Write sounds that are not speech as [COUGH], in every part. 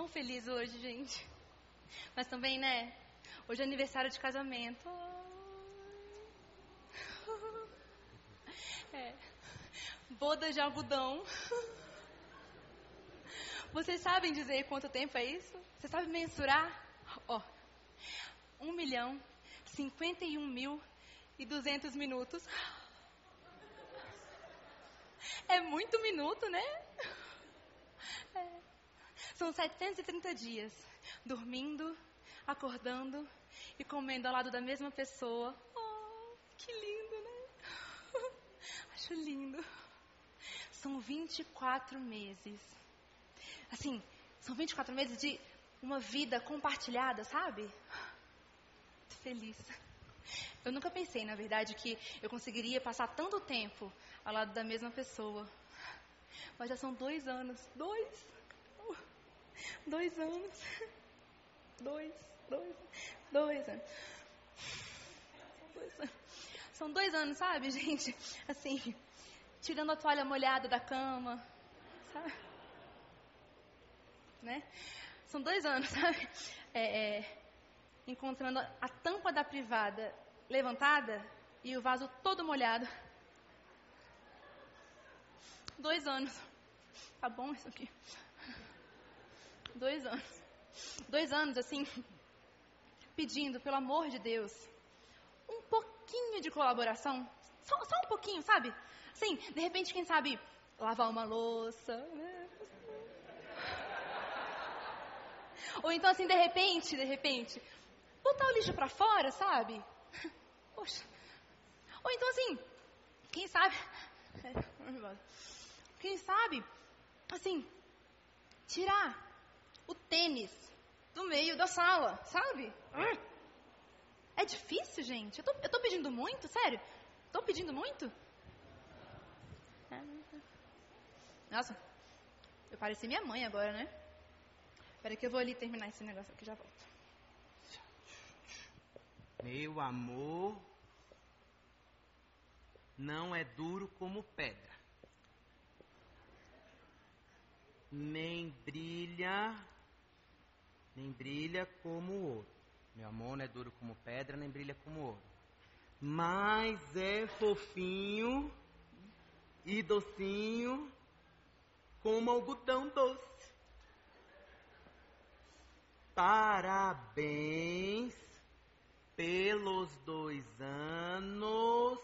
tão feliz hoje, gente. Mas também, né? Hoje é aniversário de casamento. É. Boda de algodão. Vocês sabem dizer quanto tempo é isso? Vocês sabem mensurar? Ó, 1 milhão, 51 mil e 200 minutos. É muito minuto, né? É. São 730 dias dormindo, acordando e comendo ao lado da mesma pessoa. Oh, que lindo, né? [LAUGHS] Acho lindo. São 24 meses. Assim, são 24 meses de uma vida compartilhada, sabe? Feliz. Eu nunca pensei, na verdade, que eu conseguiria passar tanto tempo ao lado da mesma pessoa. Mas já são dois anos. Dois! Dois anos. Dois, dois, dois anos. Dois anos. São dois anos, sabe, gente? Assim, tirando a toalha molhada da cama, sabe? Né? São dois anos, [LAUGHS] sabe? É, é, encontrando a tampa da privada levantada e o vaso todo molhado. Dois anos. Tá bom isso aqui? Dois anos. Dois anos, assim, pedindo, pelo amor de Deus, um pouquinho de colaboração. Só, só um pouquinho, sabe? Assim, de repente, quem sabe, lavar uma louça. Né? Ou então, assim, de repente, de repente, botar o lixo para fora, sabe? Poxa. Ou então, assim, quem sabe. [LAUGHS] Quem sabe, assim, tirar o tênis do meio da sala, sabe? É difícil, gente. Eu tô, eu tô pedindo muito, sério? Tô pedindo muito? Nossa, eu pareci minha mãe agora, né? Espera que eu vou ali terminar esse negócio aqui já volto. Meu amor não é duro como pedra. Nem brilha nem brilha como ouro. Meu amor não é duro como pedra, nem brilha como ouro. Mas é fofinho e docinho como algodão doce. Parabéns pelos dois anos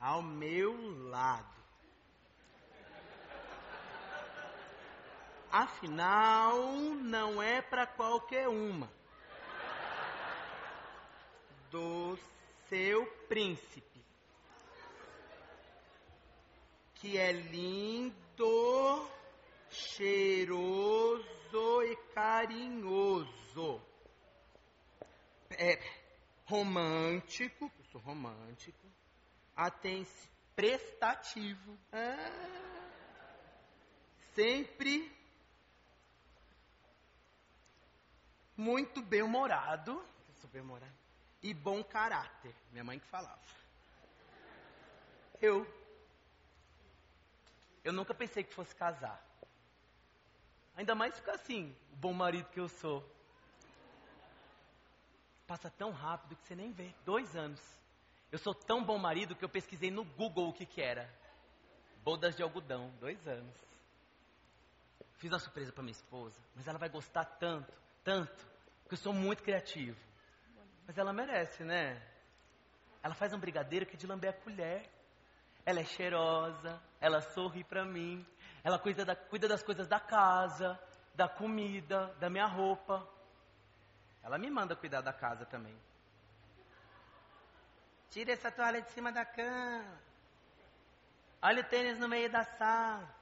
ao meu lado. Afinal, não é para qualquer uma. Do seu príncipe. Que é lindo, cheiroso e carinhoso. É romântico, eu sou romântico. Atenção, prestativo. Ah, sempre muito bem-humorado, bem-humorado, e bom caráter. Minha mãe que falava. Eu. Eu nunca pensei que fosse casar. Ainda mais ficar assim, o bom marido que eu sou. Passa tão rápido que você nem vê. Dois anos. Eu sou tão bom marido que eu pesquisei no Google o que, que era. Bodas de algodão. Dois anos. Fiz uma surpresa para minha esposa, mas ela vai gostar tanto tanto, porque eu sou muito criativo. Mas ela merece, né? Ela faz um brigadeiro que é de lamber a colher. Ela é cheirosa, ela sorri para mim, ela cuida, da, cuida das coisas da casa, da comida, da minha roupa. Ela me manda cuidar da casa também. Tira essa toalha de cima da cama. Olha o tênis no meio da sala.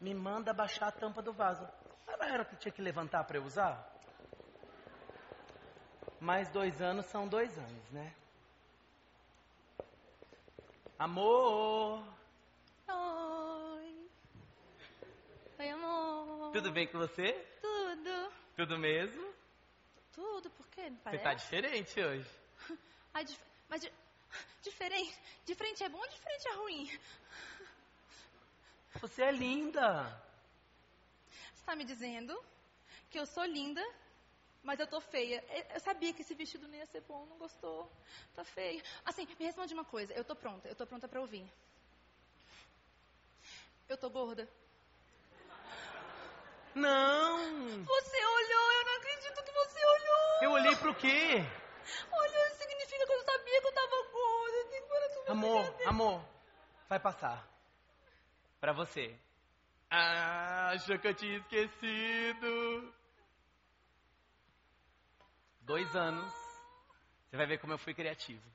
Me manda baixar a tampa do vaso. Ela era que tinha que levantar para eu usar? Mais dois anos são dois anos, né? Amor! Oi! Oi, amor! Tudo bem com você? Tudo! Tudo mesmo? Tudo, por quê? Não parece? Você tá diferente hoje. [LAUGHS] Ai, dif mas di [LAUGHS] diferente, diferente é bom ou diferente é ruim? Você é linda! Você está me dizendo que eu sou linda, mas eu tô feia. Eu sabia que esse vestido não ia ser bom, não gostou. Tá feia. Assim, me responde uma coisa. Eu tô pronta, eu tô pronta para ouvir. Eu tô gorda? Não! Você olhou, eu não acredito que você olhou! Eu olhei pro quê? Olha, significa que eu sabia que eu tava gorda. Amor, amor, vai passar. Pra você. Ah, achou que eu tinha esquecido. Dois anos. Você vai ver como eu fui criativo.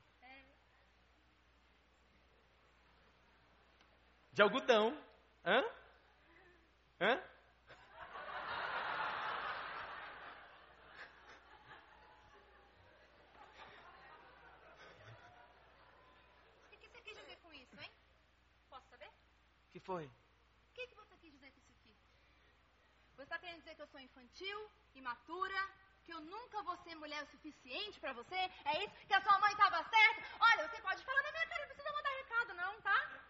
De algodão. Hã? Hã? O que você quis dizer com isso, hein? Posso saber? O que foi? O que, que você quis dizer com isso aqui? Você está querendo dizer que eu sou infantil, imatura, que eu nunca vou ser mulher o suficiente pra você? É isso? Que a sua mãe estava certa? Olha, você pode falar na minha cara, não precisa mandar recado não, tá?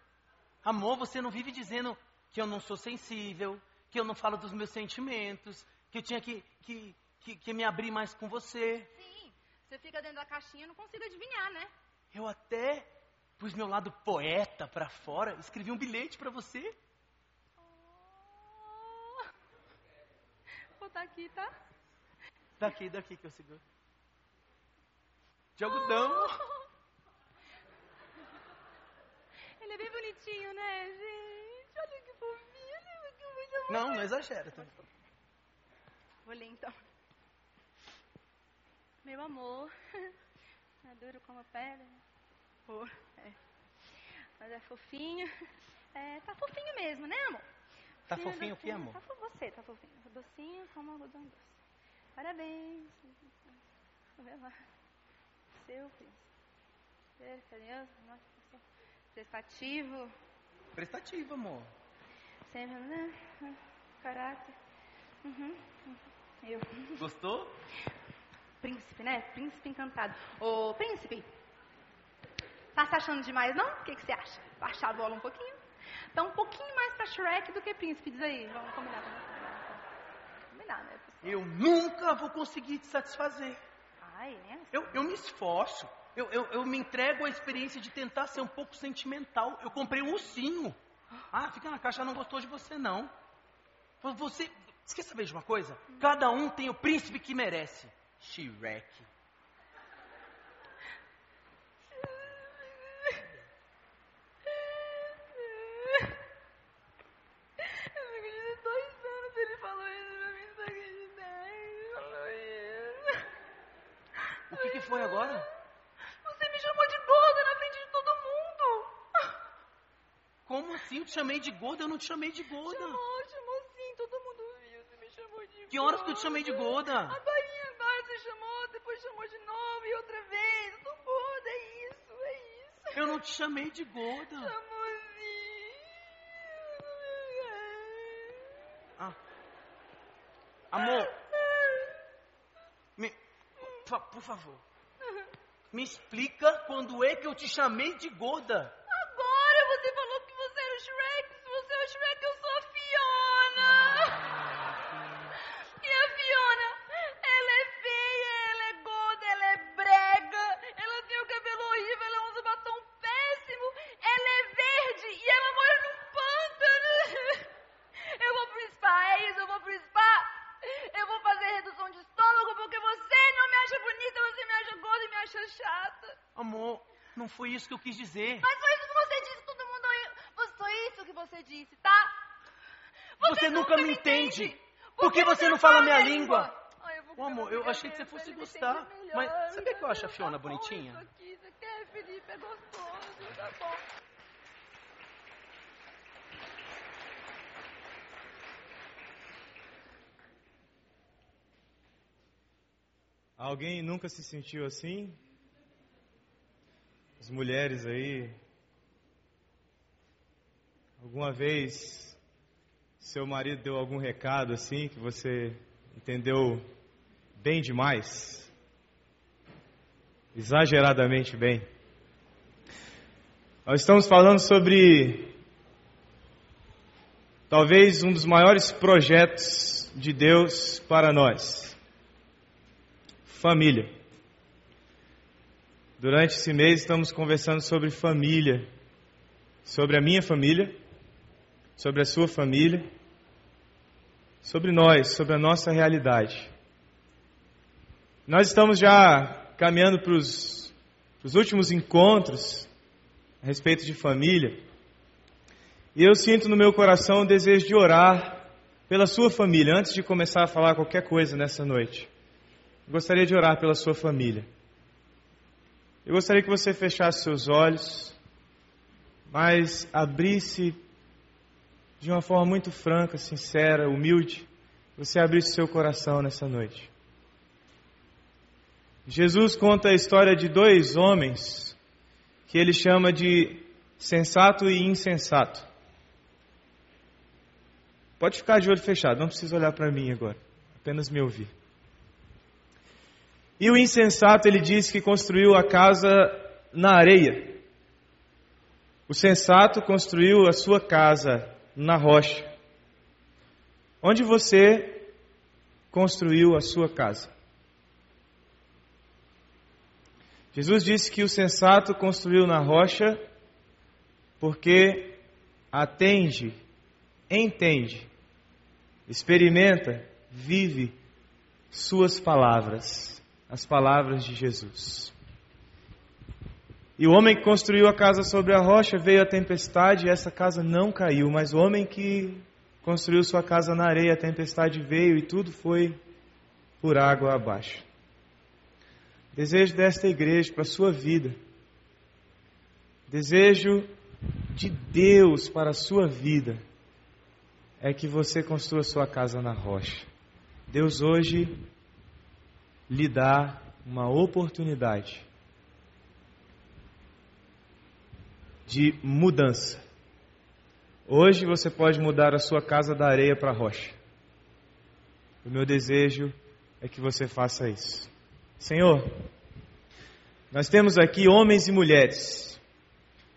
Amor, você não vive dizendo que eu não sou sensível, que eu não falo dos meus sentimentos, que eu tinha que, que, que, que me abrir mais com você. Sim, você fica dentro da caixinha e não consigo adivinhar, né? Eu até pus meu lado poeta pra fora, escrevi um bilhete pra você. Oh. Vou botar aqui, tá? Daqui, daqui que eu seguro. De algodão. Oh. Ele é bem bonitinho, né, gente? Olha que fofinho, olha que muito Não, não exagera. Tá? Vou ler então. Meu amor, [LAUGHS] é duro como pedra. Oh, é. Mas é fofinho. É, tá fofinho mesmo, né, amor? Tá Sim, fofinho o que, amor? Tá fo- você, tá fofinho. Docinho como algodão doce. Parabéns. Vê lá. Seu príncipe. Carinhoso, você. Prestativo. Prestativo, amor. Sempre, né? Caráter. Uhum. Eu. Gostou? Príncipe, né? Príncipe encantado. Ô, príncipe. Tá se achando demais, não? O que, que você acha? Baixar a bola um pouquinho? Tá um pouquinho mais pra Shrek do que príncipe, diz aí. Vamos combinar, vamos combinar. Vamos né? Eu nunca vou conseguir te satisfazer. Ai, né? Eu, eu me esforço. Eu, eu, eu me entrego à experiência de tentar ser um pouco sentimental. Eu comprei um ursinho. Ah, fica na caixa, não gostou de você, não. Você. Você quer saber de uma coisa? Cada um tem o príncipe que merece. Shrek. Eu não acredito, dois anos ele falou isso pra mim, não acredito. Ele falou isso. O que, que foi agora? Você me chamou de gorda na frente de todo mundo. Como assim? Eu te chamei de gorda? Eu não te chamei de gorda. Chamou, chamou sim, todo mundo viu. Você me chamou de Que horas que eu te chamei de gorda? Agora, agora você chamou, depois chamou de novo e outra vez. Eu tô gorda, é isso, é isso. Eu não te chamei de gorda. Chamou sim. Ah. Amor, me, fa- por favor, me explica quando é que eu te chamei de gorda. Quis dizer. Mas foi isso que você disse, todo mundo ouviu. Foi isso que você disse, tá? Você nunca me entende. Por que você não fala minha língua? Ai, eu vou Ô, amor, eu achei que você fosse gostar. entende. Mas sabia que eu acho a Fiona Tá bonitinha? isso aqui, Você quer, Felipe? É gostoso, tá bom. Alguém nunca se sentiu assim? Mulheres aí. Alguma vez seu marido deu algum recado assim que você entendeu bem demais? Exageradamente bem. Nós estamos falando sobre talvez um dos maiores projetos de Deus para nós: família. Durante esse mês estamos conversando sobre família, sobre a minha família, sobre a sua família, sobre nós, sobre a nossa realidade. Nós estamos já caminhando para os últimos encontros a respeito de família. E eu sinto no meu coração o desejo de orar pela sua família, antes de começar a falar qualquer coisa nessa noite. Gostaria de orar pela sua família. Eu gostaria que você fechasse seus olhos, mas abrisse de uma forma muito franca, sincera, humilde, você abrisse seu coração nessa noite. Jesus conta a história de dois homens que ele chama de sensato e insensato. Pode ficar de olho fechado, não precisa olhar para mim agora, apenas me ouvir. E o insensato, ele diz que construiu a casa na areia. O sensato construiu a sua casa na rocha. Onde você construiu a sua casa? Jesus disse que o sensato construiu na rocha porque atende, entende, experimenta, vive suas palavras, as palavras de Jesus. E o homem que construiu a casa sobre a rocha veio a tempestade e essa casa não caiu, mas o homem que construiu sua casa na areia, a tempestade veio e tudo foi por água abaixo. Desejo desta igreja para a sua vida. Desejo de Deus para a sua vida é que você construa sua casa na rocha. Deus hoje lhe dá uma oportunidade de mudança. Hoje você pode mudar a sua casa da areia para a rocha. O meu desejo é que você faça isso. Senhor, nós temos aqui homens e mulheres,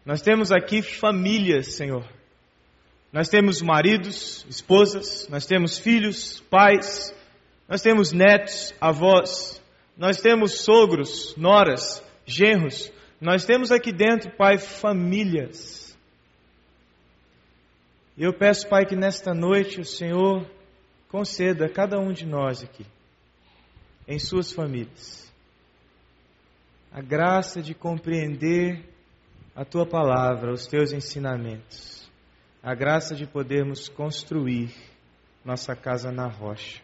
nós temos aqui famílias, Senhor. Nós temos maridos, esposas, nós temos filhos, pais, nós temos netos, avós, nós temos sogros, noras, genros, nós temos aqui dentro, Pai, famílias. E eu peço, Pai, que nesta noite o Senhor conceda a cada um de nós aqui em suas famílias. A graça de compreender a tua palavra, os teus ensinamentos. A graça de podermos construir nossa casa na rocha.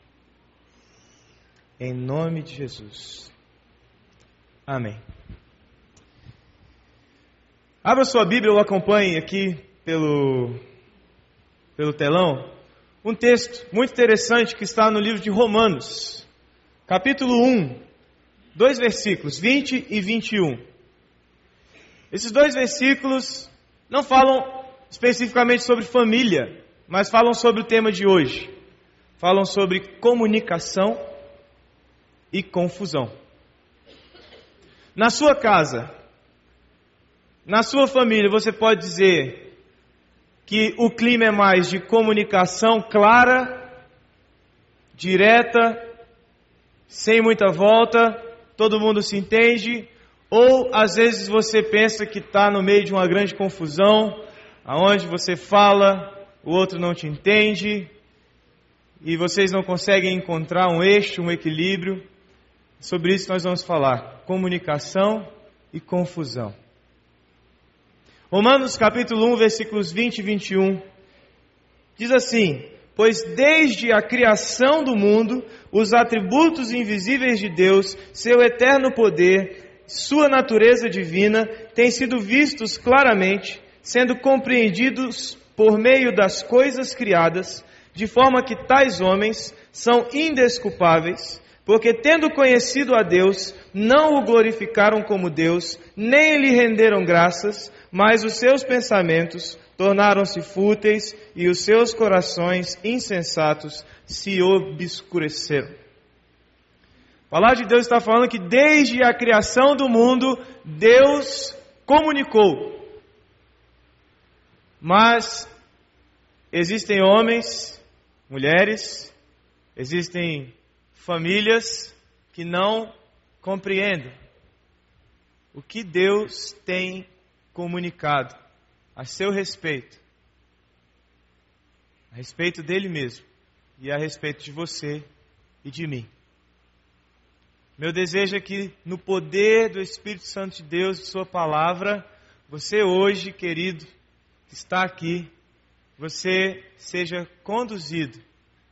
Em nome de Jesus. Amém. Abra sua Bíblia ou acompanhe aqui pelo, pelo telão um texto muito interessante que está no livro de Romanos capítulo 1, dois versículos, 20 e 21. Esses dois versículos não falam especificamente sobre família, mas falam sobre o tema de hoje. Falam sobre comunicação e confusão. Na sua casa, na sua família, você pode dizer que o clima é mais de comunicação clara, direta, sem muita volta, todo mundo se entende, ou às vezes você pensa que está no meio de uma grande confusão, aonde você fala, o outro não te entende, e vocês não conseguem encontrar um eixo, um equilíbrio. Sobre isso nós vamos falar: comunicação e confusão. Romanos capítulo 1, versículos 20 e 21 diz assim: Pois desde a criação do mundo, os atributos invisíveis de Deus, seu eterno poder, sua natureza divina, têm sido vistos claramente, sendo compreendidos por meio das coisas criadas, de forma que tais homens são indesculpáveis, porque tendo conhecido a Deus, não o glorificaram como Deus, nem lhe renderam graças, mas os seus pensamentos tornaram-se fúteis e os seus corações insensatos se obscureceram. A palavra de Deus está falando que desde a criação do mundo, Deus comunicou. Mas existem homens, mulheres, existem famílias que não compreendem o que Deus tem comunicado a seu respeito, a respeito dele mesmo e a respeito de você e de mim. Meu desejo é que, no poder do Espírito Santo de Deus e Sua palavra, você hoje, querido, que está aqui, você seja conduzido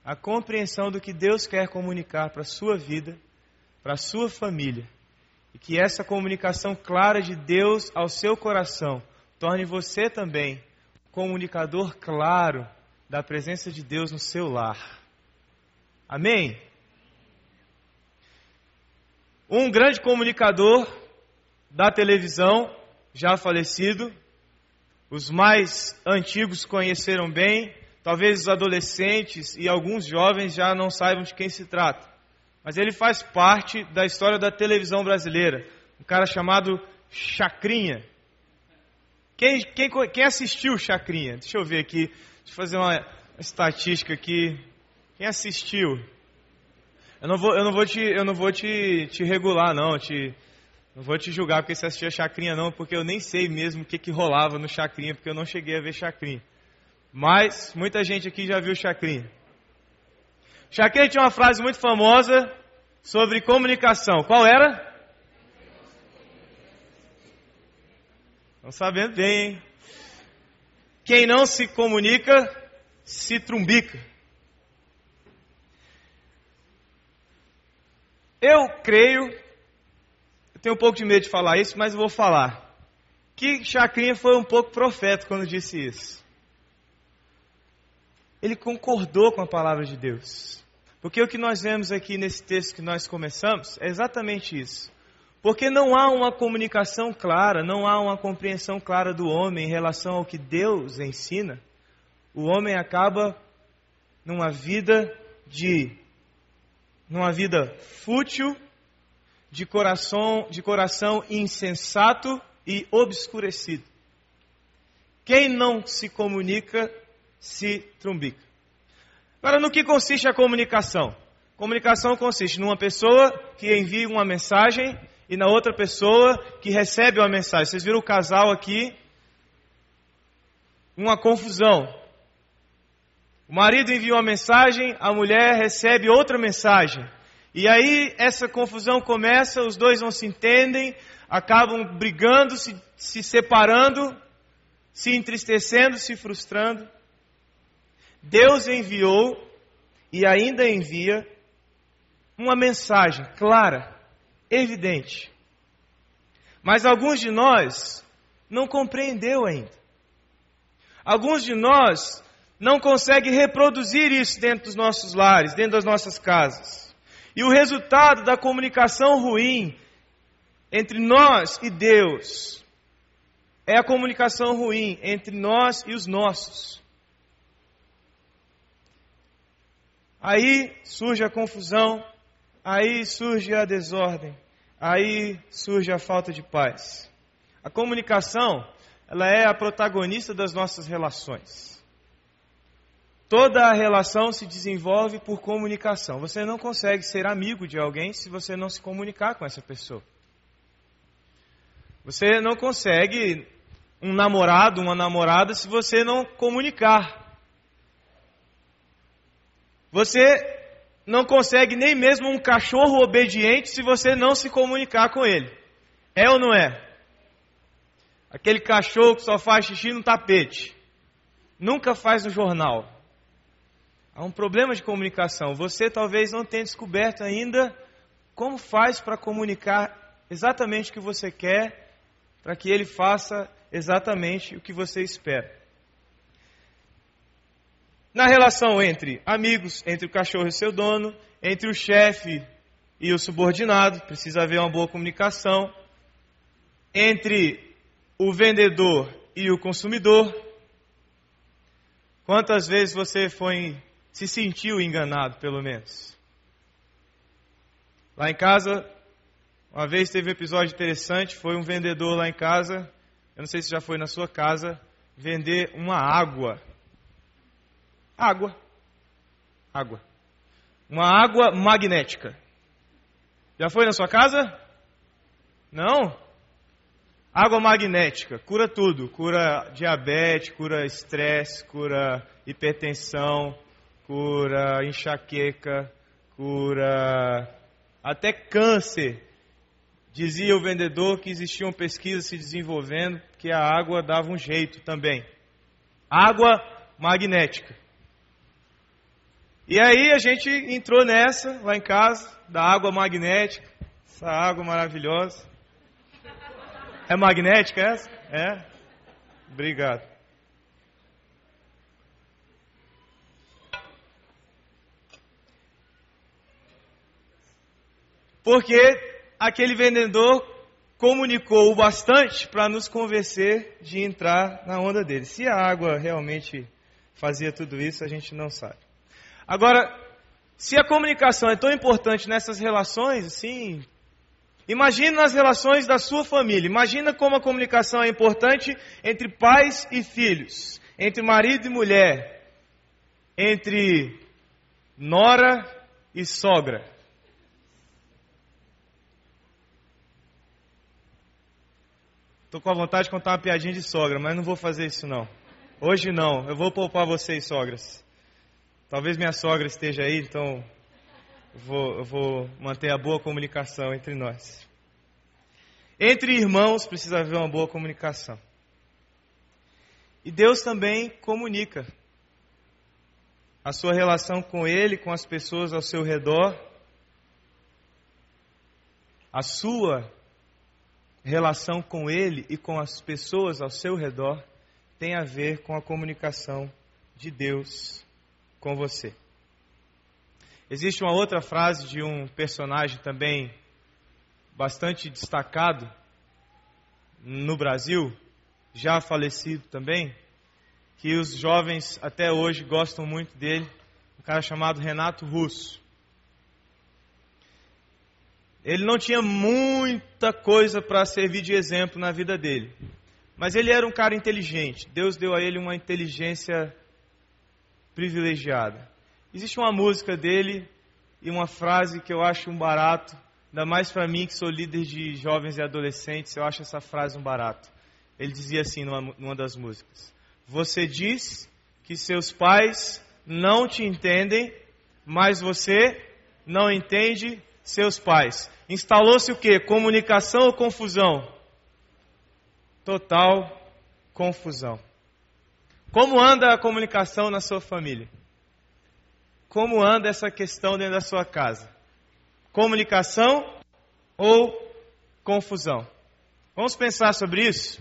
à compreensão do que Deus quer comunicar para a sua vida, para a sua família, e que essa comunicação clara de Deus ao seu coração torne você também comunicador claro da presença de Deus no seu lar. Amém? Um grande comunicador da televisão, já falecido, os mais antigos conheceram bem, talvez os adolescentes e alguns jovens já não saibam de quem se trata. Mas ele faz parte da história da televisão brasileira. Um cara chamado Chacrinha. Quem, quem, quem assistiu Chacrinha? Deixa eu ver aqui. Deixa eu fazer uma estatística aqui. Quem assistiu? Eu não vou, eu não vou, te, eu não vou te, te regular, não. Te, não vou te julgar porque você assistia Chacrinha, não, porque eu nem sei mesmo o que, que rolava no Chacrinha, porque eu não cheguei a ver Chacrinha. Mas muita gente aqui já viu Chacrinha. Chacrinha tinha uma frase muito famosa sobre comunicação. Qual era? Estão sabendo bem, hein? Quem não se comunica, se trumbica. Eu creio, eu tenho um pouco de medo de falar isso, mas eu vou falar. Que Chacrinha foi um pouco profeta quando disse isso. Ele concordou com a palavra de Deus. Porque o que nós vemos aqui nesse texto que nós começamos é exatamente isso. Porque não há uma comunicação clara, não há uma compreensão clara do homem em relação ao que Deus ensina, o homem acaba numa vida de numa vida fútil, de coração, de coração insensato e obscurecido. Quem não se comunica, se trumbica. Agora, no que consiste a comunicação? Comunicação consiste numa pessoa que envia uma mensagem e na outra pessoa que recebe uma mensagem. Vocês viram o casal aqui? Uma confusão. O marido envia uma mensagem, a mulher recebe outra mensagem. E aí essa confusão começa, os dois não se entendem, acabam brigando, se, se separando, se entristecendo, se frustrando. Deus enviou e ainda envia uma mensagem clara, evidente. Mas alguns de nós não compreendeu ainda. Alguns de nós não consegue reproduzir isso dentro dos nossos lares, dentro das nossas casas. E o resultado da comunicação ruim entre nós e Deus é a comunicação ruim entre nós e os nossos. Aí surge a confusão, aí surge a desordem, aí surge a falta de paz. A comunicação, ela é a protagonista das nossas relações. Toda a relação se desenvolve por comunicação. Você não consegue ser amigo de alguém se você não se comunicar com essa pessoa. Você não consegue um namorado, uma namorada, se você não comunicar. Você não consegue nem mesmo um cachorro obediente se você não se comunicar com ele. É ou não é? Aquele cachorro que só faz xixi no tapete. Nunca faz no jornal. Há um problema de comunicação. Você talvez não tenha descoberto ainda como faz para comunicar exatamente o que você quer, para que ele faça exatamente o que você espera. Na relação entre amigos, entre o cachorro e seu dono, entre o chefe e o subordinado, precisa haver uma boa comunicação. Entre o vendedor e o consumidor. Quantas vezes você foi se sentiu enganado, pelo menos. Lá em casa, uma vez teve um episódio interessante, foi um vendedor lá em casa, eu não sei se já foi na sua casa, vender uma água. Água. Água. Uma água magnética. Já foi na sua casa? Não? Água magnética cura tudo: cura diabetes, cura estresse, cura hipertensão, cura enxaqueca, cura até câncer. Dizia o vendedor que existiam pesquisas se desenvolvendo que a água dava um jeito também. Água magnética. E aí a gente entrou nessa lá em casa, da água magnética, essa água maravilhosa. É magnética essa? É? Obrigado. Porque aquele vendedor comunicou o bastante para nos convencer de entrar na onda dele. Se a água realmente fazia tudo isso, a gente não sabe. Agora, se a comunicação é tão importante nessas relações, assim, imagine nas relações da sua família. Imagina como a comunicação é importante entre pais e filhos, entre marido e mulher, entre nora e sogra. Estou com a vontade de contar uma piadinha de sogra, mas não vou fazer isso não. Hoje não, eu vou poupar vocês, sogras. Talvez minha sogra esteja aí, então vou, vou manter a boa comunicação entre nós. Entre irmãos precisa haver uma boa comunicação. E Deus também comunica a sua relação com Ele, com as pessoas ao seu redor, a sua relação com Ele e com as pessoas ao seu redor tem a ver com a comunicação de Deus com você. Existe uma outra frase de um personagem também bastante destacado no Brasil, já falecido também, que os jovens até hoje gostam muito dele, um cara chamado Renato Russo. Ele não tinha muita coisa para servir de exemplo na vida dele. Mas ele era um cara inteligente. Deus deu a ele uma inteligência privilegiada. Existe uma música dele e uma frase que eu acho um barato, ainda mais para mim que sou líder de jovens e adolescentes, eu acho essa frase um barato. Ele dizia assim numa, numa das músicas: Você diz que seus pais não te entendem, mas você não entende seus pais. Instalou-se o que? Comunicação ou confusão? Total confusão. Como anda a comunicação na sua família? Como anda essa questão dentro da sua casa? Comunicação ou confusão? Vamos pensar sobre isso?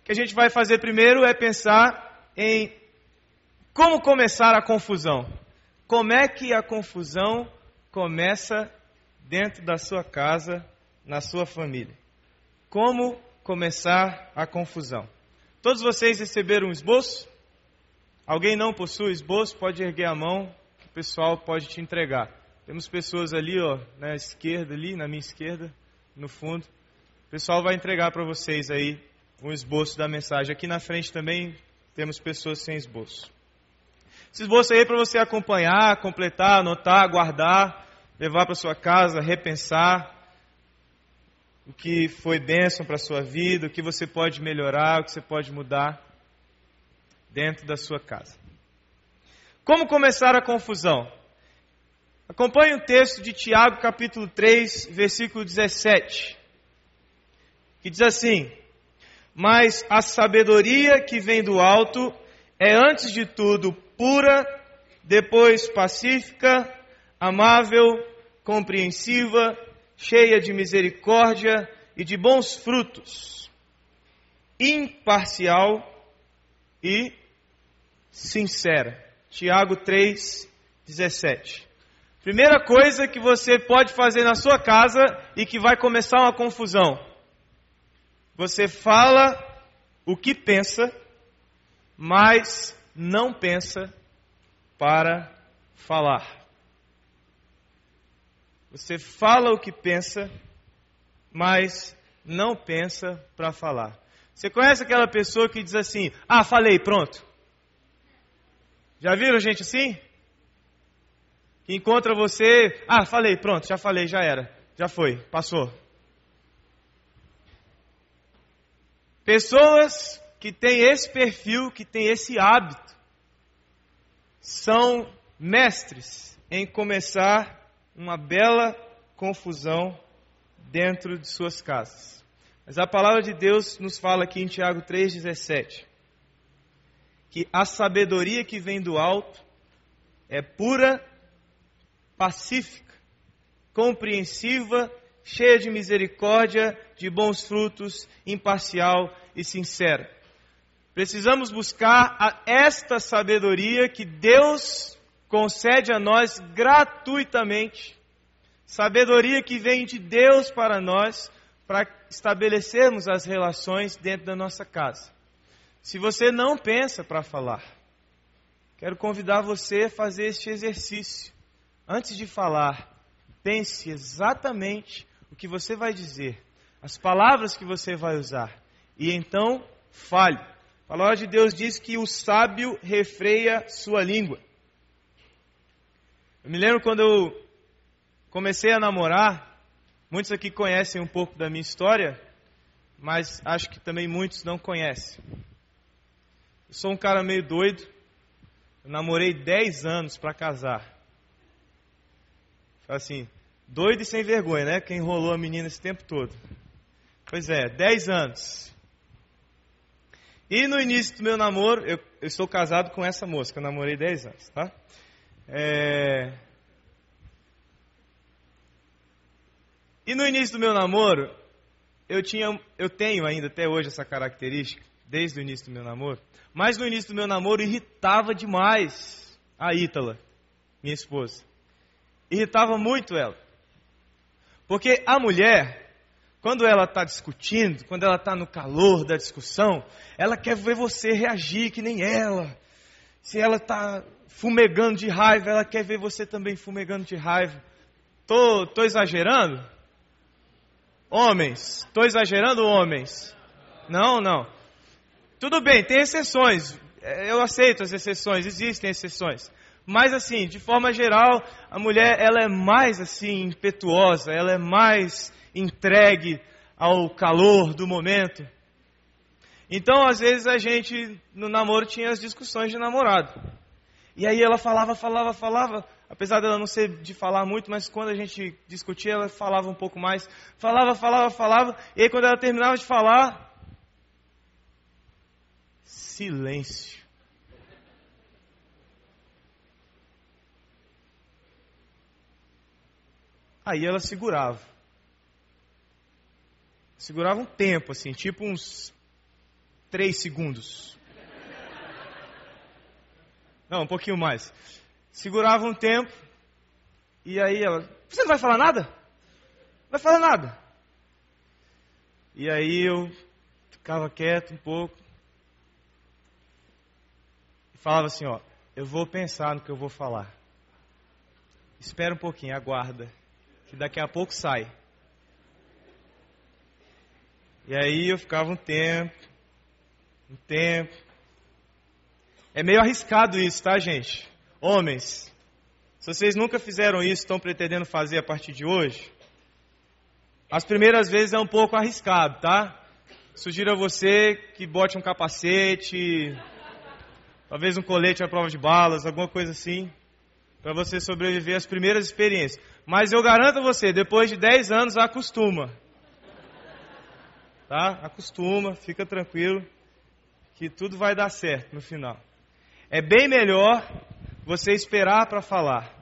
O que a gente vai fazer primeiro é pensar em como começar a confusão. Como é que a confusão começa dentro da sua casa, na sua família. Como começar a confusão? Todos vocês receberam um esboço? Alguém não possui esboço? Pode erguer a mão, o pessoal pode te entregar. Temos pessoas ali, ó, na esquerda, ali, na minha esquerda, no fundo. O pessoal vai entregar para vocês aí um esboço da mensagem. Aqui na frente também temos pessoas sem esboço. Esse esboço aí é para você acompanhar, completar, anotar, guardar levar para sua casa, repensar o que foi bênção para a sua vida, o que você pode melhorar, o que você pode mudar dentro da sua casa. Como começar a confusão? Acompanhe o texto de Tiago, capítulo 3, versículo 17, que diz assim: Mas a sabedoria que vem do alto é antes de tudo pura, depois pacífica, amável, compreensiva, cheia de misericórdia e de bons frutos, imparcial e sincera. Tiago 3, 17. Primeira coisa que você pode fazer na sua casa e que vai começar uma confusão. Você fala o que pensa, mas não pensa para falar. Você fala o que pensa, mas não pensa para falar. Você conhece aquela pessoa que diz assim: Ah, falei, pronto. Já viram gente assim? Que encontra você. Ah, falei, pronto, já falei, já era. Já foi, passou. Pessoas que têm esse perfil, que têm esse hábito, são mestres em começar uma bela confusão dentro de suas casas. Mas a palavra de Deus nos fala aqui em Tiago 3,17 que a sabedoria que vem do alto é pura, pacífica, compreensiva, cheia de misericórdia, de bons frutos, imparcial e sincera. Precisamos buscar esta sabedoria que Deus concede a nós gratuitamente. Sabedoria que vem de Deus para nós, para estabelecermos as relações dentro da nossa casa. Se você não pensa para falar, quero convidar você a fazer este exercício. Antes de falar, pense exatamente o que você vai dizer, as palavras que você vai usar, e então fale. A palavra de Deus diz que o sábio refreia sua língua. Eu me lembro quando eu comecei a namorar, muitos aqui conhecem um pouco da minha história, mas acho que também muitos não conhecem. Eu sou um cara meio doido. Eu namorei 10 anos para casar. Assim, doido e sem vergonha, né? Quem enrolou a menina esse tempo todo. Pois é, 10 anos. E no início do meu namoro, eu, eu estou casado com essa moça, que eu namorei 10 anos, tá? É... E no início do meu namoro, eu, tinha, eu tenho ainda até hoje essa característica, desde o início do meu namoro, mas no início do meu namoro irritava demais a Ítala, minha esposa. Irritava muito ela. Porque a mulher, quando ela está discutindo, quando ela está no calor da discussão, ela quer ver você reagir que nem ela. Se ela está fumegando de raiva, ela quer ver você também fumegando de raiva. Tô, tô exagerando? Homens, tô exagerando, homens? Não, não. Tudo bem, tem exceções. É, eu aceito as exceções, existem exceções. Mas assim, de forma geral, a mulher ela é mais assim impetuosa, ela é mais entregue ao calor do momento. Então, às vezes a gente no namoro tinha as discussões de namorado. E aí ela falava, falava, falava, apesar dela não ser de falar muito, mas quando a gente discutia, ela falava um pouco mais. Falava, falava, falava, e aí quando ela terminava de falar, silêncio. Aí ela segurava. Segurava um tempo, assim, tipo uns três segundos. Não, um pouquinho mais. Segurava um tempo, e aí ela, você não vai falar nada? Não vai falar nada. E aí eu ficava quieto um pouco falava assim, ó, eu vou pensar no que eu vou falar. Espera um pouquinho, aguarda, que daqui a pouco sai. E aí eu ficava um tempo, um tempo. É meio arriscado isso, tá, gente? Homens, se vocês nunca fizeram isso, estão pretendendo fazer a partir de hoje, as primeiras vezes é um pouco arriscado, tá? Sugiro a você que bote um capacete, talvez um colete à prova de balas, alguma coisa assim, para você sobreviver às primeiras experiências. Mas eu garanto a você, depois de 10 anos, acostuma. Tá? Acostuma, fica tranquilo, que tudo vai dar certo no final. É bem melhor você esperar para falar.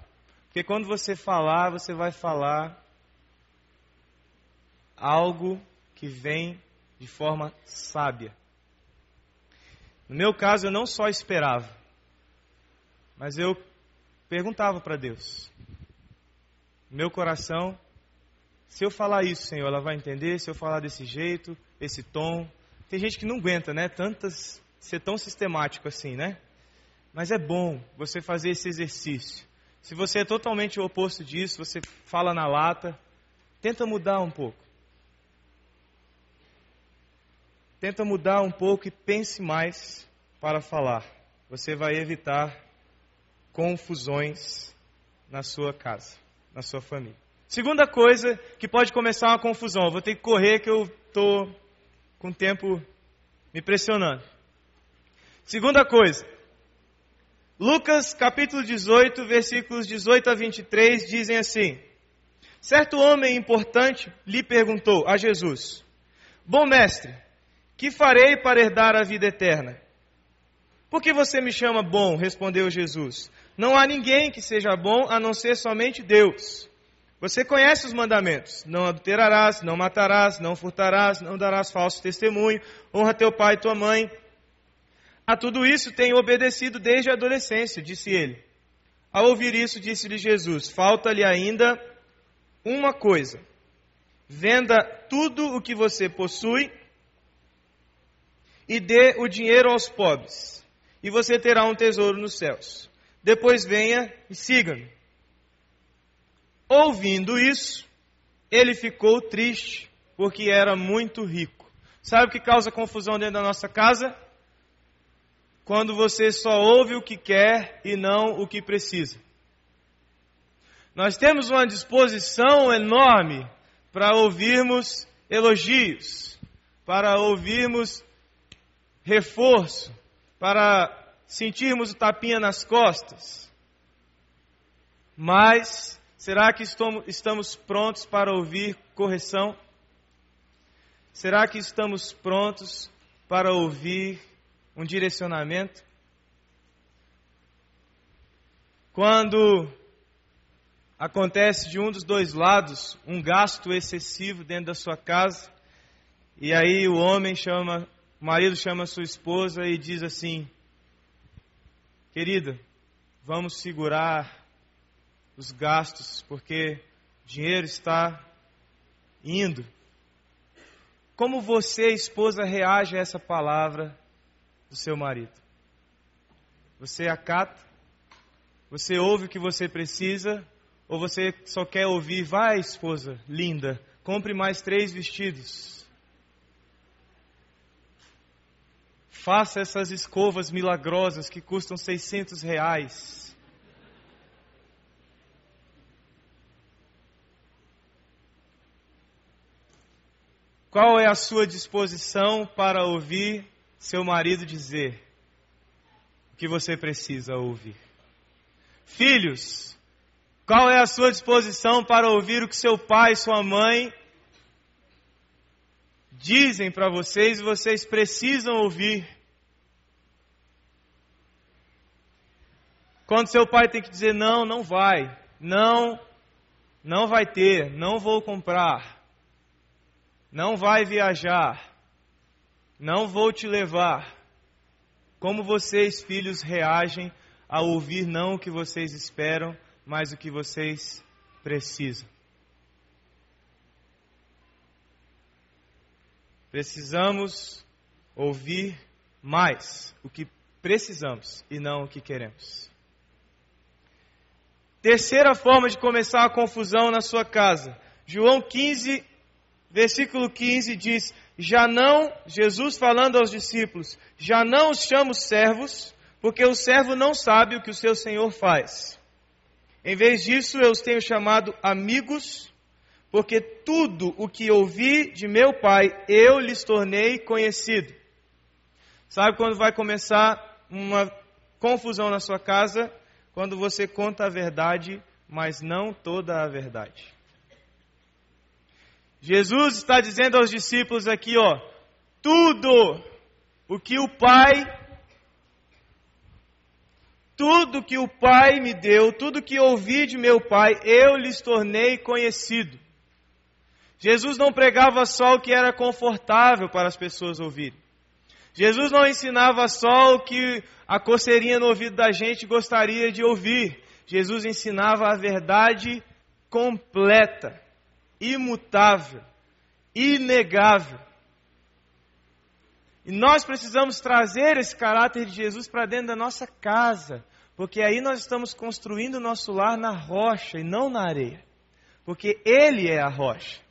Porque quando você falar, você vai falar algo que vem de forma sábia. No meu caso, eu não só esperava, mas eu perguntava para Deus. Meu coração, se eu falar isso, Senhor, ela vai entender? Se eu falar desse jeito, esse tom. Tem gente que não aguenta, né? Tantas, ser tão sistemático assim, né? Mas é bom você fazer esse exercício. Se você é totalmente o oposto disso, você fala na lata, tenta mudar um pouco. Tenta mudar um pouco e pense mais para falar. Você vai evitar confusões na sua casa, na sua família. Segunda coisa que pode começar uma confusão. Eu vou ter que correr que eu estou com o tempo me pressionando. Segunda coisa. Lucas capítulo 18, versículos 18 a 23 dizem assim: Certo homem importante lhe perguntou a Jesus: Bom mestre, que farei para herdar a vida eterna? Por que você me chama bom? respondeu Jesus. Não há ninguém que seja bom a não ser somente Deus. Você conhece os mandamentos: não adulterarás, não matarás, não furtarás, não darás falso testemunho, honra teu pai e tua mãe. A tudo isso tenho obedecido desde a adolescência, disse ele. Ao ouvir isso, disse-lhe Jesus: Falta-lhe ainda uma coisa. Venda tudo o que você possui e dê o dinheiro aos pobres, e você terá um tesouro nos céus. Depois venha e siga-me. Ouvindo isso, ele ficou triste, porque era muito rico. Sabe o que causa confusão dentro da nossa casa? Quando você só ouve o que quer e não o que precisa. Nós temos uma disposição enorme para ouvirmos elogios, para ouvirmos reforço, para sentirmos o tapinha nas costas. Mas será que estamos prontos para ouvir correção? Será que estamos prontos para ouvir um direcionamento? Quando acontece de um dos dois lados um gasto excessivo dentro da sua casa, e aí o homem chama, o marido chama sua esposa e diz assim: Querida, vamos segurar os gastos, porque o dinheiro está indo. Como você, esposa, reage a essa palavra do seu marido? Você acata? Você ouve o que você precisa? Ou você só quer ouvir, vai, esposa linda, compre mais três vestidos? Faça essas escovas milagrosas que custam 600 reais. Qual é a sua disposição para ouvir seu marido dizer o que você precisa ouvir? Filhos, qual é a sua disposição para ouvir o que seu pai e sua mãe dizem para vocês e vocês precisam ouvir? Quando seu pai tem que dizer não, não vai, não, não vai ter, não vou comprar, não vai viajar, não vou te levar. Como vocês, filhos, reagem a ouvir não o que vocês esperam, mas o que vocês precisam? Precisamos ouvir mais o que precisamos e não o que queremos. Terceira forma de começar a confusão na sua casa. João 15, versículo 15 diz: Já não, Jesus falando aos discípulos, já não os chamo servos, porque o servo não sabe o que o seu senhor faz. Em vez disso, eu os tenho chamado amigos, porque tudo o que ouvi de meu pai, eu lhes tornei conhecido. Sabe quando vai começar uma confusão na sua casa? quando você conta a verdade, mas não toda a verdade. Jesus está dizendo aos discípulos aqui, ó, tudo o que o Pai, tudo que o Pai me deu, tudo que ouvi de meu Pai, eu lhes tornei conhecido. Jesus não pregava só o que era confortável para as pessoas ouvirem. Jesus não ensinava só o que a coceirinha no ouvido da gente gostaria de ouvir. Jesus ensinava a verdade completa, imutável, inegável. E nós precisamos trazer esse caráter de Jesus para dentro da nossa casa, porque aí nós estamos construindo o nosso lar na rocha e não na areia, porque Ele é a rocha.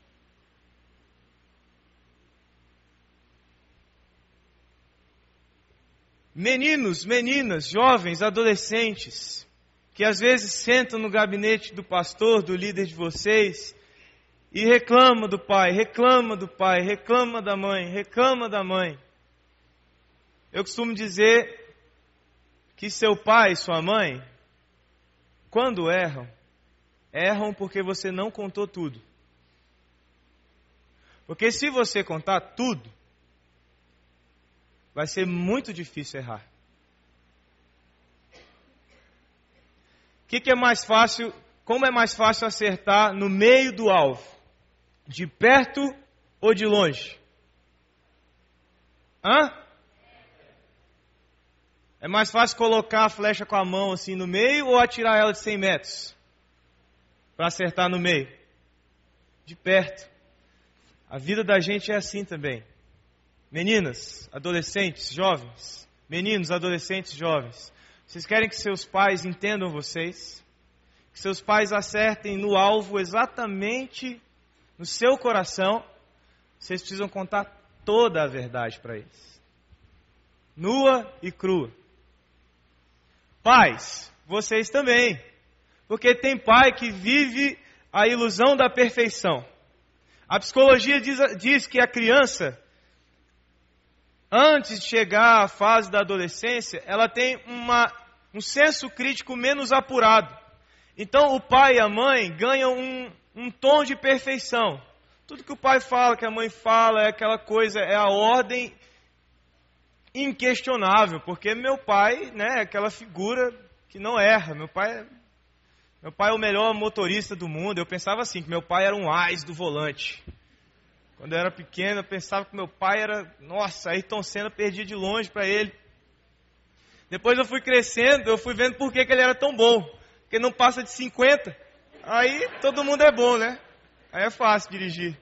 Meninos, meninas, jovens, adolescentes, que às vezes sentam no gabinete do pastor, do líder de vocês, e reclama do pai, reclama do pai, reclama da mãe, reclama da mãe. Eu costumo dizer que seu pai e sua mãe, quando erram, erram porque você não contou tudo. Porque se você contar tudo, vai ser muito difícil errar. O que, que, é mais fácil? Como é mais fácil acertar no meio do alvo? De perto ou de longe? Hã? É mais fácil colocar a flecha com a mão assim no meio ou atirar ela de 100 metros? Para acertar no meio? De perto. A vida da gente é assim também. Meninas, adolescentes, jovens. Meninos, adolescentes, jovens. Vocês querem que seus pais entendam vocês? Que seus pais acertem no alvo exatamente no seu coração? Vocês precisam contar toda a verdade para eles. Nua e crua. Pais, vocês também. Porque tem pai que vive a ilusão da perfeição. A psicologia diz, diz que a criança, antes de chegar à fase da adolescência, ela tem uma, um senso crítico menos apurado. Então o pai e a mãe ganham um, um tom de perfeição. Tudo que o pai fala, que a mãe fala, é aquela coisa, é a ordem inquestionável, porque meu pai, né, é aquela figura que não erra. Meu pai, meu pai é o melhor motorista do mundo. Eu pensava assim, que meu pai era um ás do volante. Quando eu era pequeno, eu pensava que meu pai era, nossa, Ayrton Senna perdia de longe para ele. Depois eu fui crescendo, eu fui vendo por que, que ele era tão bom. Porque não passa de 50. Aí todo mundo é bom, né? Aí é fácil dirigir.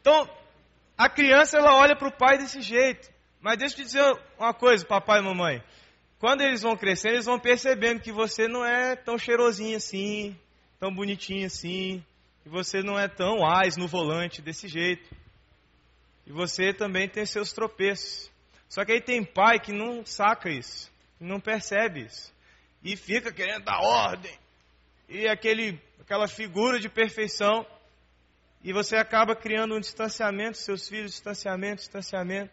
Então, a criança ela olha para o pai desse jeito. Mas deixa eu te dizer uma coisa, papai e mamãe. Quando eles vão crescendo, eles vão percebendo que você não é tão cheirosinho assim, tão bonitinho assim, que você não é tão ás no volante desse jeito. E você também tem seus tropeços. Só que aí tem pai que não saca isso, não percebe isso. E fica querendo dar ordem. E aquele, aquela figura de perfeição e você acaba criando um distanciamento, seus filhos, distanciamento, distanciamento.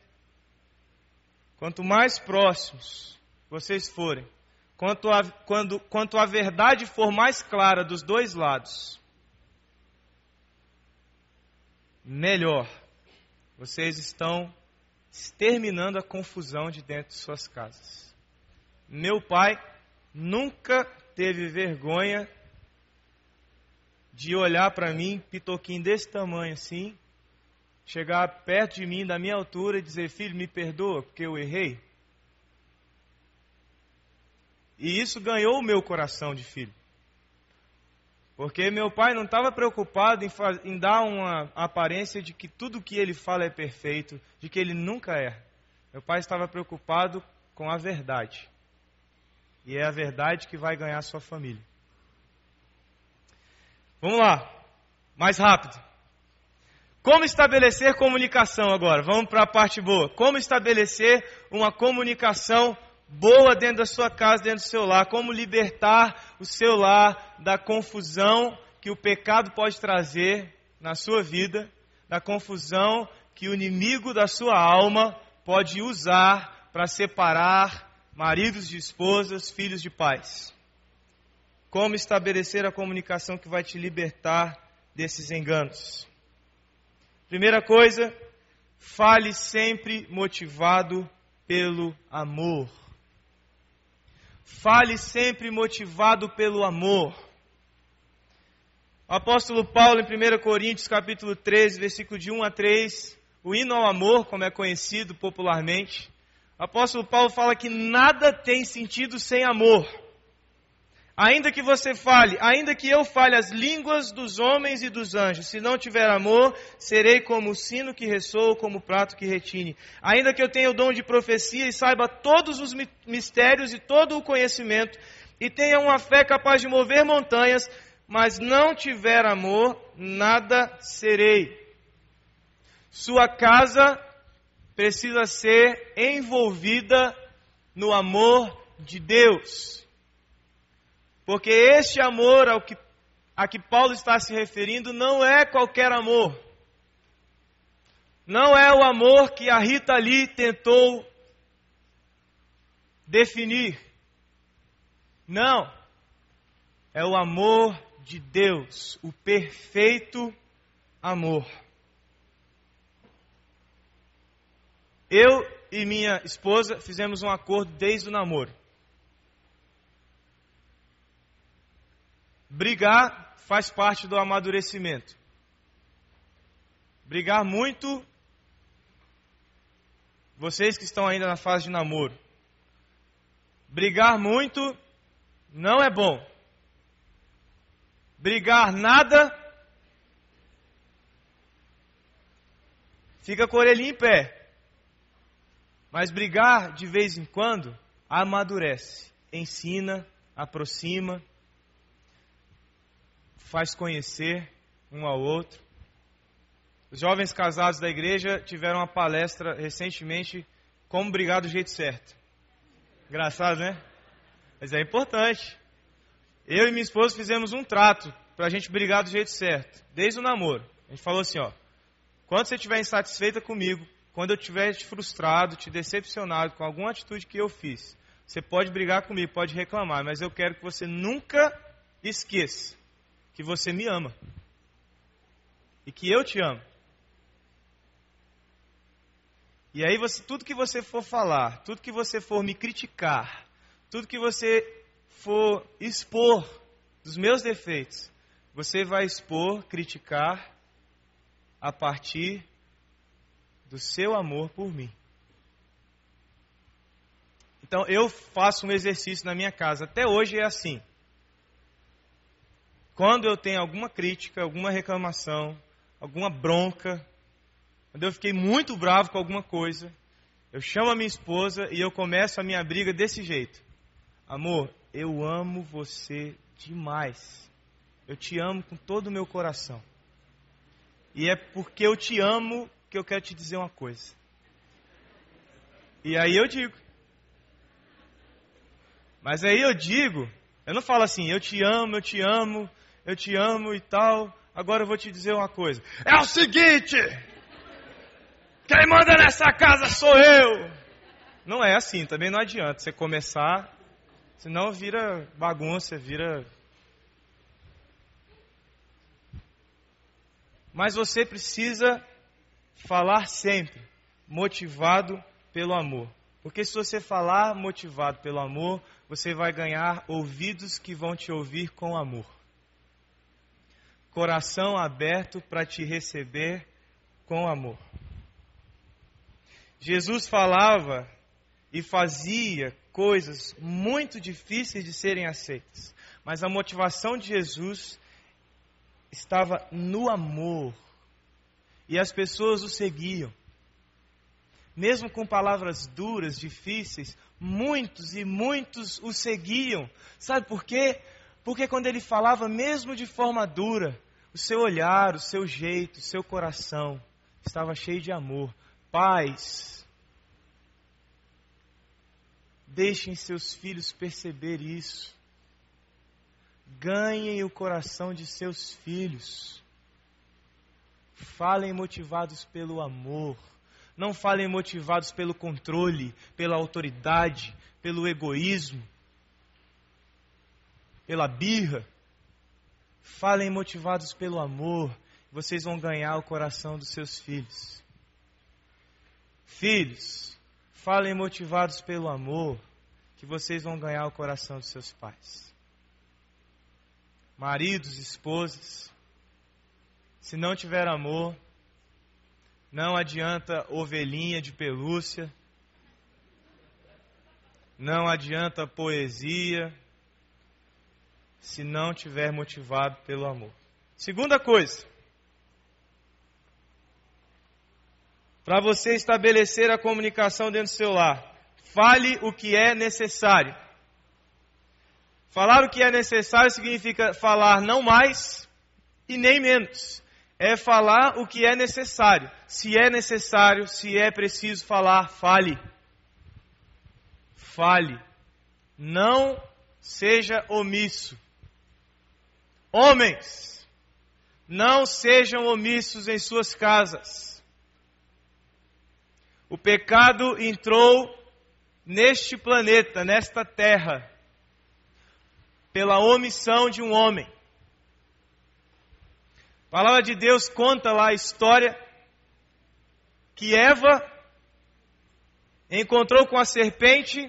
Quanto mais próximos vocês forem, quanto a, quando, quanto a verdade for mais clara dos dois lados, melhor vocês estão exterminando a confusão de dentro de suas casas. Meu pai nunca teve vergonha de olhar para mim, pitoquinho desse tamanho assim, chegar perto de mim, da minha altura, e dizer: Filho, me perdoa porque eu errei. E isso ganhou o meu coração de filho. Porque meu pai não estava preocupado em, em, dar uma aparência de que tudo que ele fala é perfeito, de que ele nunca erra. Meu pai estava preocupado com a verdade. E é a verdade que vai ganhar sua família. Vamos lá, mais rápido. Como estabelecer comunicação agora? Vamos para a parte boa. Como estabelecer uma comunicação boa dentro da sua casa, dentro do seu lar? Como libertar o seu lar da confusão que o pecado pode trazer na sua vida, da confusão que o inimigo da sua alma pode usar para separar maridos de esposas, filhos de pais. Como estabelecer a comunicação que vai te libertar desses enganos? Primeira coisa, fale sempre motivado pelo amor. Fale sempre motivado pelo amor. O apóstolo Paulo, em 1 Coríntios, capítulo 13, versículo de 1 a 3, o hino ao amor, como é conhecido popularmente, apóstolo Paulo fala que nada tem sentido sem amor. Ainda que você fale, ainda que eu fale as línguas dos homens e dos anjos, se não tiver amor, serei como o sino que ressoa, como o prato que retine. Ainda que eu tenha o dom de profecia e saiba todos os mistérios e todo o conhecimento, e tenha uma fé capaz de mover montanhas, mas não tiver amor, nada serei. Sua casa precisa ser envolvida no amor de Deus. Porque este amor ao que, a que Paulo está se referindo não é qualquer amor. Não é o amor que a Rita ali tentou definir. Não. É o amor de Deus, o perfeito amor. Eu e minha esposa fizemos um acordo desde o namoro. Brigar faz parte do amadurecimento. Brigar muito, vocês que estão ainda na fase de namoro. Brigar muito não é bom. Brigar nada, fica com a orelhinha em pé. Mas brigar de vez em quando amadurece, ensina, aproxima, faz conhecer um ao outro. Os jovens casados da igreja tiveram uma palestra recentemente como brigar do jeito certo. Engraçado, né? Mas é importante. Eu e minha esposa fizemos um trato para a gente brigar do jeito certo, desde o namoro. A gente falou assim, ó, quando você estiver insatisfeita comigo, quando eu estiver te frustrado, te decepcionado com alguma atitude que eu fiz, você pode brigar comigo, pode reclamar, mas eu quero que você nunca esqueça que você me ama. E que eu te amo. E aí você, tudo que você for falar, tudo que você for me criticar, tudo que você for expor dos meus defeitos, você vai expor, criticar a partir do seu amor por mim. Então eu faço um exercício na minha casa, até hoje é assim. Quando eu tenho alguma crítica, alguma reclamação, alguma bronca, quando eu fiquei muito bravo com alguma coisa, eu chamo a minha esposa e eu começo a minha briga desse jeito. Amor, eu amo você demais. Eu te amo com todo o meu coração. E é porque eu te amo que eu quero te dizer uma coisa. E aí eu digo. Mas aí eu digo, eu não falo assim, eu te amo, eu te amo, eu te amo e tal. Agora eu vou te dizer uma coisa. É o seguinte! Quem manda nessa casa sou eu! Não é assim, também não adianta você começar, senão vira bagunça, vira. Mas você precisa falar sempre motivado pelo amor. Porque se você falar motivado pelo amor, você vai ganhar ouvidos que vão te ouvir com amor coração aberto para te receber com amor. Jesus falava e fazia coisas muito difíceis de serem aceitas, mas a motivação de Jesus estava no amor e as pessoas o seguiam. Mesmo com palavras duras, difíceis, muitos e muitos o seguiam. Sabe por quê? Porque quando ele falava, mesmo de forma dura, o seu olhar, o seu jeito, o seu coração estava cheio de amor. Pais, deixem seus filhos perceber isso. Ganhem o coração de seus filhos. Falem motivados pelo amor. Não falem motivados pelo controle, pela autoridade, pelo egoísmo pela birra. Falem motivados pelo amor, vocês vão ganhar o coração dos seus filhos. Filhos, falem motivados pelo amor, que vocês vão ganhar o coração dos seus pais. Maridos, esposas, se não tiver amor, não adianta ovelhinha de pelúcia, não adianta poesia, se não tiver motivado pelo amor. Segunda coisa. Para você estabelecer a comunicação dentro do seu lar, fale o que é necessário. Falar o que é necessário significa falar não mais e nem menos. É falar o que é necessário. Se é necessário, se é preciso falar, fale. Fale. Não seja omisso. Homens, não sejam omissos em suas casas. O pecado entrou neste planeta, nesta terra, pela omissão de um homem. A palavra de Deus conta lá a história que Eva encontrou com a serpente,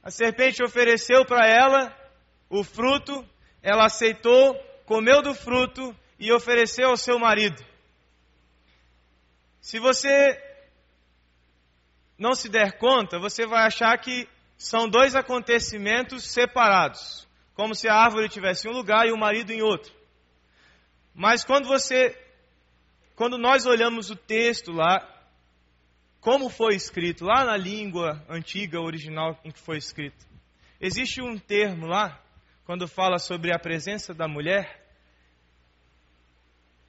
a serpente ofereceu para ela o fruto, ela aceitou, comeu do fruto e ofereceu ao seu marido. Se você não se der conta, você vai achar que são dois acontecimentos separados, como se a árvore tivesse em um lugar e o marido em outro. Mas quando você, quando nós olhamos o texto lá, como foi escrito, lá na língua antiga, original em que foi escrito, existe um termo lá, quando fala sobre a presença da mulher,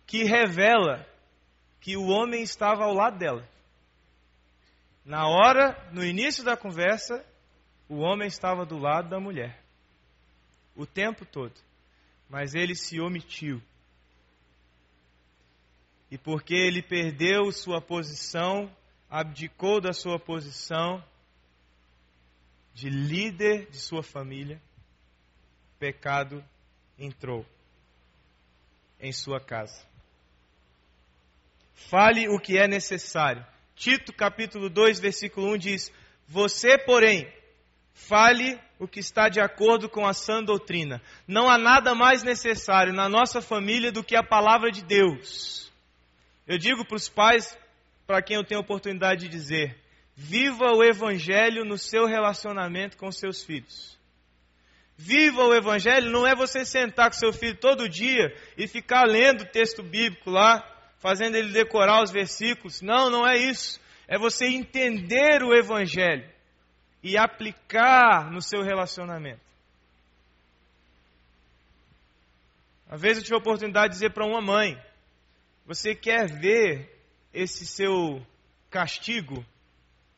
que revela que o homem estava ao lado dela. Na hora, no início da conversa, o homem estava do lado da mulher. O tempo todo. Mas ele se omitiu. E porque ele perdeu sua posição, abdicou da sua posição de líder de sua família, pecado entrou em sua casa. Fale o que é necessário. Tito capítulo 2, versículo 1 diz: Você, porém, fale o que está de acordo com a sã doutrina. Não há nada mais necessário na nossa família do que a palavra de Deus. Eu digo para os pais, para quem eu tenho oportunidade de dizer, viva o evangelho no seu relacionamento com seus filhos. Viva o Evangelho não é você sentar com seu filho todo dia e ficar lendo o texto bíblico lá fazendo ele decorar os versículos. Não, não é isso. É você entender o Evangelho e aplicar no seu relacionamento. Uma vez eu tive a oportunidade de dizer para uma mãe: Você quer ver esse seu castigo,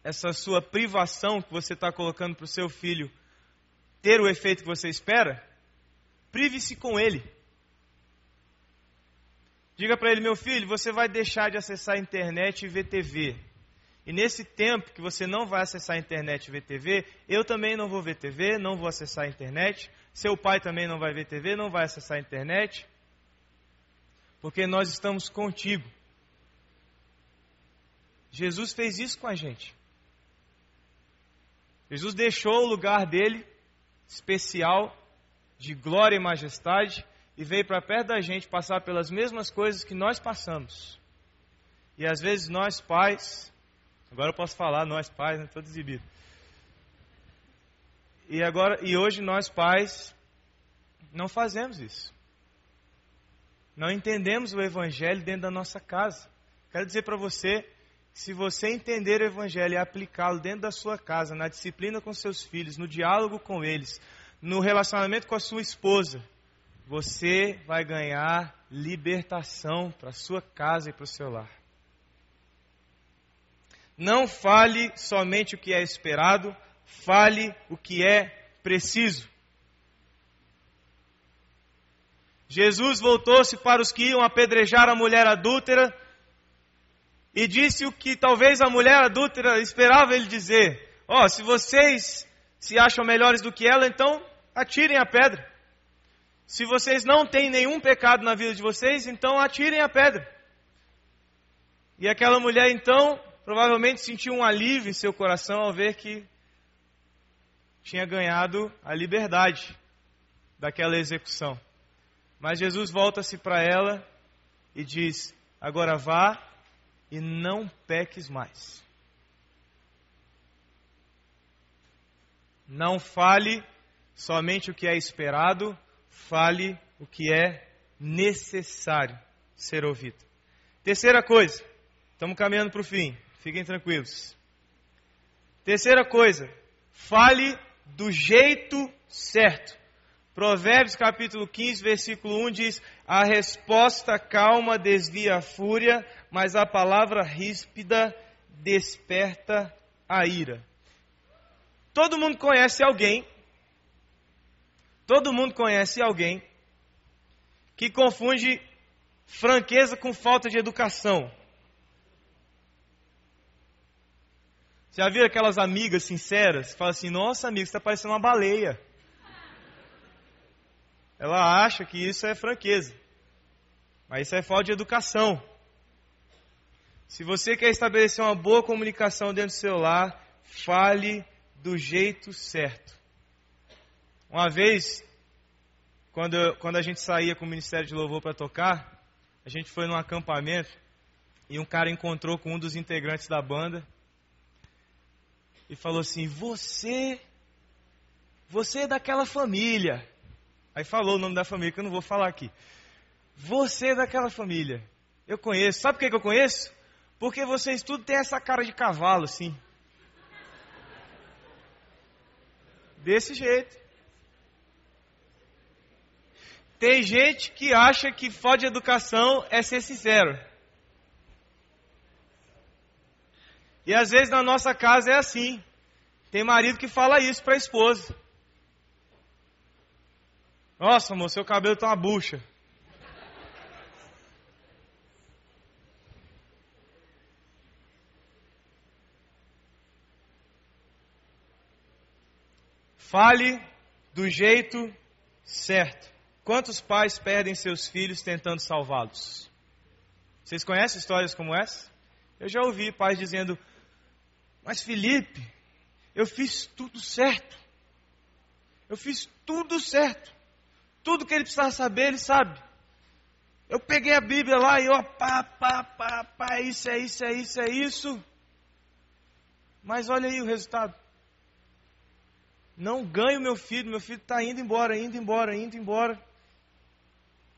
essa sua privação que você está colocando para o seu filho ter o efeito que você espera? Prive-se com ele. Diga para ele, meu filho, você vai deixar de acessar a internet e ver TV. E nesse tempo que você não vai acessar a internet e ver TV, eu também não vou ver TV, não vou acessar a internet. Seu pai também não vai ver TV, não vai acessar a internet. Porque nós estamos contigo. Jesus fez isso com a gente. Jesus deixou o lugar dele especial, de glória e majestade, e veio para perto da gente passar pelas mesmas coisas que nós passamos. E às vezes nós pais, agora eu posso falar nós pais, né? Estou exibido. E agora e hoje nós pais não fazemos isso. Não entendemos o evangelho dentro da nossa casa. Quero dizer para você, se você entender o evangelho e aplicá-lo dentro da sua casa, na disciplina com seus filhos, no diálogo com eles, no relacionamento com a sua esposa, você vai ganhar libertação para sua casa e para o seu lar. Não fale somente o que é esperado, fale o que é preciso. Jesus voltou-se para os que iam apedrejar a mulher adúltera e disse o que talvez a mulher adúltera esperava ele dizer: Ó, oh, se vocês se acham melhores do que ela, então atirem a pedra. Se vocês não têm nenhum pecado na vida de vocês, então atirem a pedra. E aquela mulher então provavelmente sentiu um alívio em seu coração ao ver que tinha ganhado a liberdade daquela execução. Mas Jesus volta-se para ela e diz: Agora vá e não peques mais. Não fale somente o que é esperado, fale o que é necessário ser ouvido. Terceira coisa, estamos caminhando para o fim, fiquem tranquilos. Terceira coisa, fale do jeito certo. Provérbios capítulo 15, versículo 1 diz: A resposta calma desvia a fúria, mas a palavra ríspida desperta a ira. Todo mundo conhece alguém, todo mundo conhece alguém que confunde franqueza com falta de educação. Já viu aquelas amigas sinceras? Fala assim: Nossa, amigo, você está parecendo uma baleia. Ela acha que isso é franqueza. Mas isso é falta de educação. Se você quer estabelecer uma boa comunicação dentro do seu lar, fale do jeito certo. Uma vez, quando, quando a gente saía com o Ministério de Louvor para tocar, a gente foi num acampamento e um cara encontrou com um dos integrantes da banda e falou assim: Você, você é daquela família. Aí falou o nome da família que eu não vou falar aqui. Você é daquela família. Eu conheço. Sabe por que, eu conheço? Porque vocês tudo tem essa cara de cavalo, assim. Desse jeito. Tem gente que acha que de educação é ser sincero. E às vezes na nossa casa é assim. Tem marido que fala isso para a esposa. Nossa, amor, seu cabelo tá uma bucha. Fale do jeito certo. Quantos pais perdem seus filhos tentando salvá-los? Vocês conhecem histórias como essa? Eu já ouvi pais dizendo: Mas Felipe, eu fiz tudo certo. Eu fiz tudo certo. Tudo que ele precisava saber, ele sabe. Eu peguei a Bíblia lá e ó, pá, pá, pá, pá, isso é isso, é isso, é isso. Mas olha aí o resultado. Não ganho meu filho, meu filho está indo embora, indo embora, indo embora.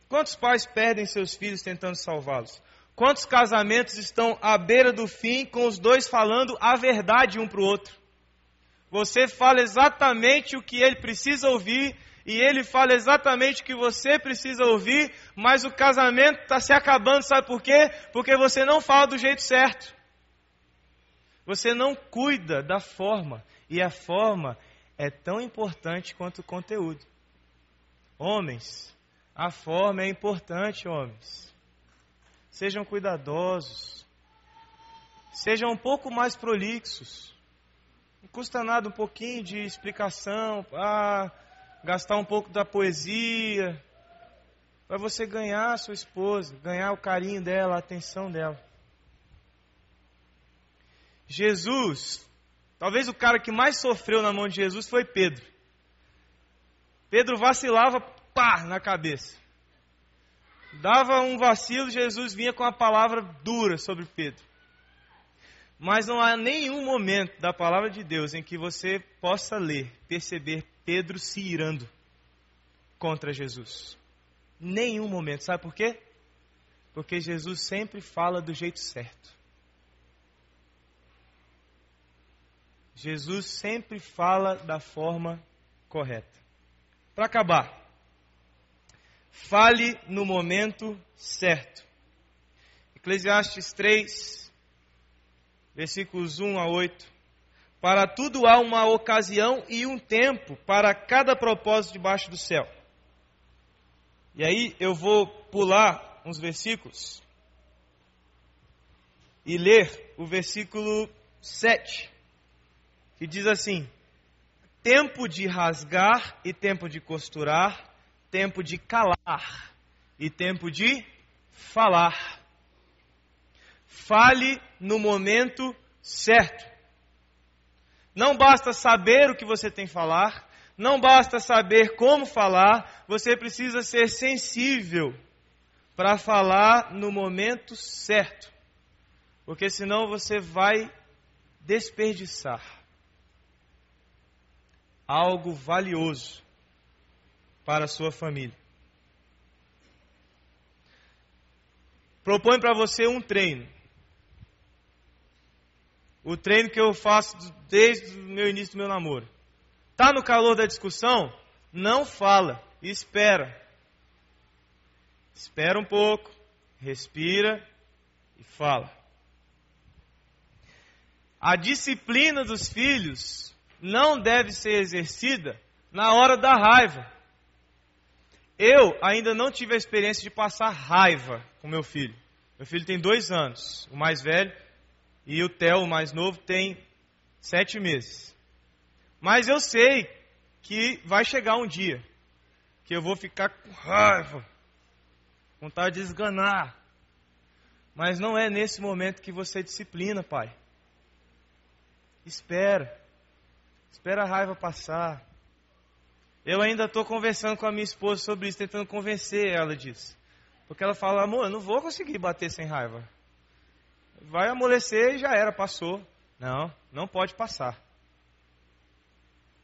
Quantos pais perdem seus filhos tentando salvá-los? Quantos casamentos estão à beira do fim com os dois falando a verdade um para o outro? Você fala exatamente o que ele precisa ouvir e ele fala exatamente o que você precisa ouvir, mas o casamento está se acabando, sabe por quê? Porque você não fala do jeito certo. Você não cuida da forma, e a forma é tão importante quanto o conteúdo. Homens, a forma é importante, homens. Sejam cuidadosos. Sejam um pouco mais prolixos. Não custa nada um pouquinho de explicação, ah, gastar um pouco da poesia, para você ganhar a sua esposa, ganhar o carinho dela, a atenção dela. Jesus Talvez o cara que mais sofreu na mão de Jesus foi Pedro. Pedro vacilava, pá, na cabeça. Dava um vacilo, Jesus vinha com a palavra dura sobre Pedro. Mas não há nenhum momento da palavra de Deus em que você possa ler, perceber Pedro se irando contra Jesus. Nenhum momento. Sabe por quê? Porque Jesus sempre fala do jeito certo. Jesus sempre fala da forma correta. Para acabar, fale no momento certo. Eclesiastes 3, versículos 1 a 8. Para tudo há uma ocasião e um tempo para cada propósito debaixo do céu. E aí eu vou pular uns versículos e ler o versículo 7 que diz assim: tempo de rasgar e tempo de costurar, tempo de calar e tempo de falar. Fale no momento certo. Não basta saber o que você tem que falar, não basta saber como falar, você precisa ser sensível para falar no momento certo. Porque senão você vai desperdiçar algo valioso para a sua família. Propõe para você um treino. O treino que eu faço desde o meu início do meu namoro. Tá no calor da discussão? não fala, espera. Espera um pouco, respira e fala. A disciplina dos filhos não deve ser exercida na hora da raiva. Eu ainda não tive a experiência de passar raiva com meu filho. Meu filho tem dois anos, o mais velho, e o Theo, mais novo, tem sete meses. Mas eu sei que vai chegar um dia que eu vou ficar com raiva, vontade de esganar. Mas não é nesse momento que você disciplina, pai. Espera. Espera a raiva passar. Eu ainda estou conversando com a minha esposa sobre isso, tentando convencer ela disso. Porque ela fala, amor, eu não vou conseguir bater sem raiva. Vai amolecer e já era, passou. Não, não pode passar.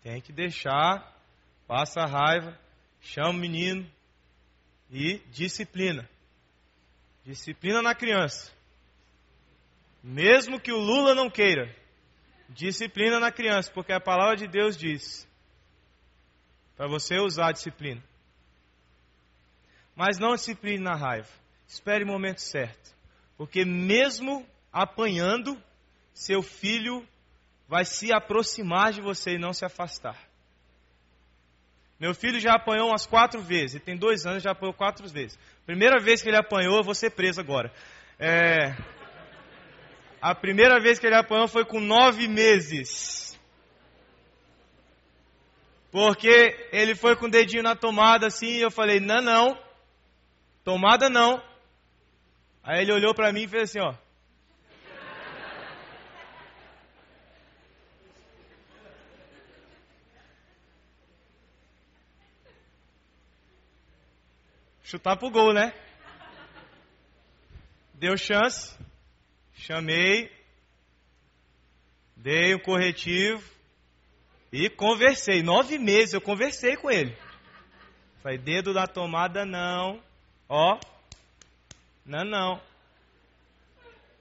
Tem que deixar, passa a raiva, chama o menino e disciplina. Disciplina na criança. Mesmo que o Lula não queira, disciplina na criança, porque a palavra de Deus diz para você usar a disciplina. Mas não discipline na raiva. Espere o momento certo. Porque mesmo apanhando, seu filho vai se aproximar de você e não se afastar. Meu filho já apanhou umas quatro vezes, ele tem dois anos, já apanhou quatro vezes. Primeira vez que ele apanhou, eu vou ser preso agora. É... A primeira vez que ele apanhou foi com nove meses. Porque ele foi com o dedinho na tomada assim, e eu falei, não, não, tomada não. Aí ele olhou para mim e fez assim, ó. chutar pro gol, né? Deu chance, chamei, dei um corretivo e conversei. Nove meses eu conversei com ele. Falei, dedo da tomada não, ó, não, não.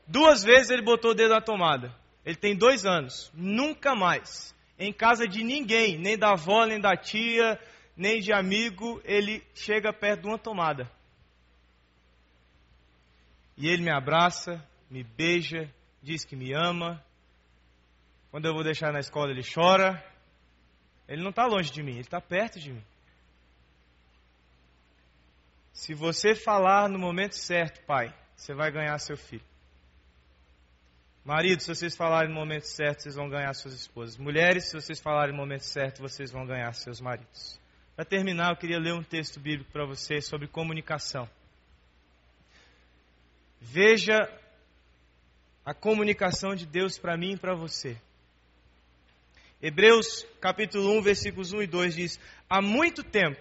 Duas vezes ele botou o dedo na tomada. Ele tem dois anos. Nunca mais. Em casa de ninguém, nem da avó, nem da tia, nem de amigo, ele chega perto de uma tomada. E ele me abraça, me beija, diz que me ama. Quando eu vou deixar na escola, ele chora. Ele não está longe de mim, ele está perto de mim. Se você falar no momento certo, pai, você vai ganhar seu filho. Marido, se vocês falarem no momento certo, vocês vão ganhar suas esposas. Mulheres, se vocês falarem no momento certo, vocês vão ganhar seus maridos. Para terminar, eu queria ler um texto bíblico para você sobre comunicação. Veja a comunicação de Deus para mim e para você. Hebreus capítulo 1, versículos 1 e 2 diz: Há muito tempo,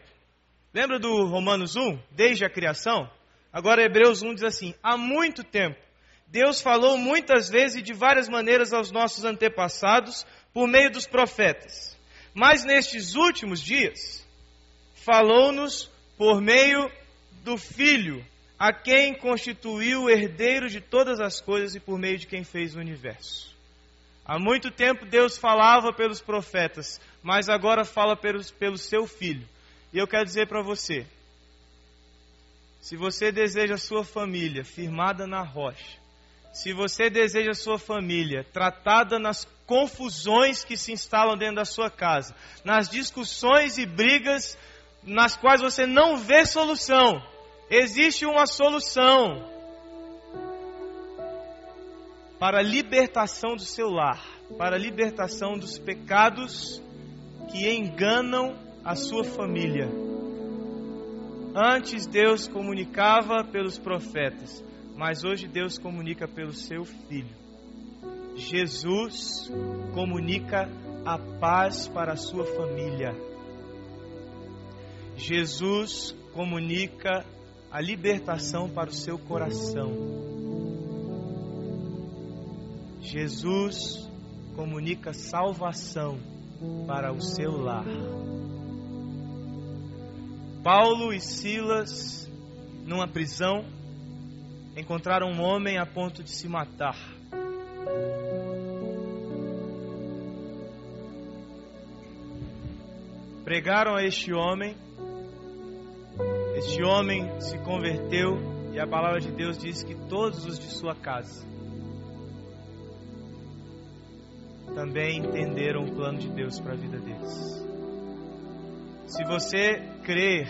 lembra do Romanos 1, desde a criação? Agora Hebreus 1 diz assim: Há muito tempo, Deus falou muitas vezes e de várias maneiras aos nossos antepassados por meio dos profetas. Mas nestes últimos dias, falou-nos por meio do Filho, a quem constituiu o herdeiro de todas as coisas e por meio de quem fez o universo. Há muito tempo Deus falava pelos profetas, mas agora fala pelos, pelo seu Filho. E eu quero dizer para você: se você deseja a sua família firmada na rocha, se você deseja a sua família tratada nas confusões que se instalam dentro da sua casa, nas discussões e brigas nas quais você não vê solução. Existe uma solução para a libertação do seu lar, para a libertação dos pecados que enganam a sua família. Antes Deus comunicava pelos profetas, mas hoje Deus comunica pelo seu filho. Jesus comunica a paz para a sua família. Jesus comunica a libertação para o seu coração. Jesus comunica salvação para o seu lar. Paulo e Silas, numa prisão, encontraram um homem a ponto de se matar. pregaram a este homem, este homem se converteu e a palavra de Deus diz que todos os de sua casa também entenderam o plano de Deus para a vida deles. Se você crer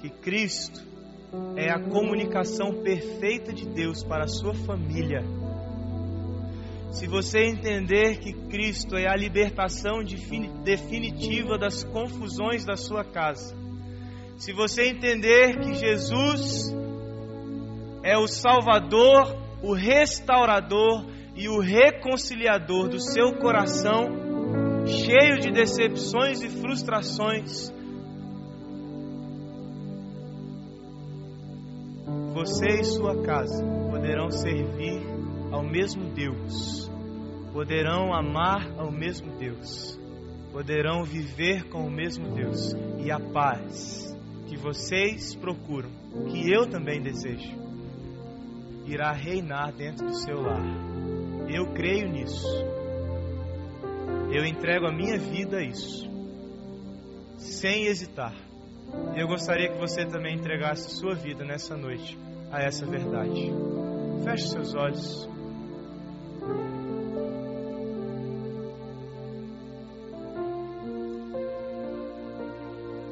que Cristo é a comunicação perfeita de Deus para a sua família, se você entender que Cristo é a libertação definitiva das confusões da sua casa, se você entender que Jesus é o Salvador, o restaurador e o reconciliador do seu coração, cheio de decepções e frustrações, você e sua casa poderão servir ao mesmo Deus, poderão amar ao mesmo Deus, poderão viver com o mesmo Deus e a paz que vocês procuram, que eu também desejo, irá reinar dentro do seu lar. Eu creio nisso. Eu entrego a minha vida a isso, sem hesitar. Eu gostaria que você também entregasse sua vida nessa noite a essa verdade. Feche seus olhos.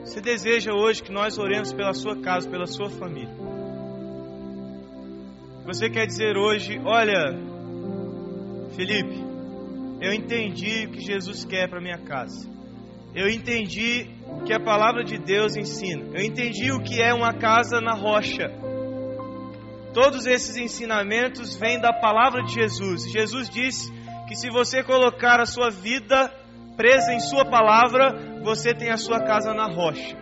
Você deseja hoje que nós oremos pela sua casa, pela sua família. Você quer dizer hoje, olha, Felipe, eu entendi o que Jesus quer para minha casa. Eu entendi o que a palavra de Deus ensina. Eu entendi o que é uma casa na rocha. Todos esses ensinamentos vêm da palavra de Jesus. Jesus disse que se você colocar a sua vida presa em Sua palavra, você tem a sua casa na rocha.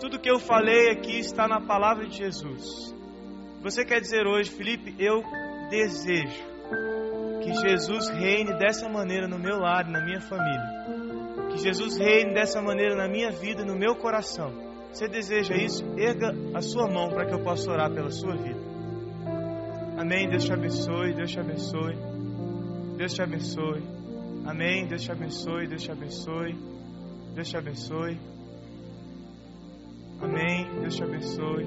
Tudo que eu falei aqui está na palavra de Jesus. Você quer dizer hoje, Felipe, eu desejo que Jesus reine dessa maneira no meu lar, na minha família. Que Jesus reine dessa maneira na minha vida, no meu coração. Você deseja isso? Erga a sua mão para que eu possa orar pela sua vida. Amém. Deus te abençoe. Deus te abençoe. Deus te abençoe. Amém. Deus te abençoe. Deus te abençoe. Deus te abençoe. Amém. Deus te abençoe.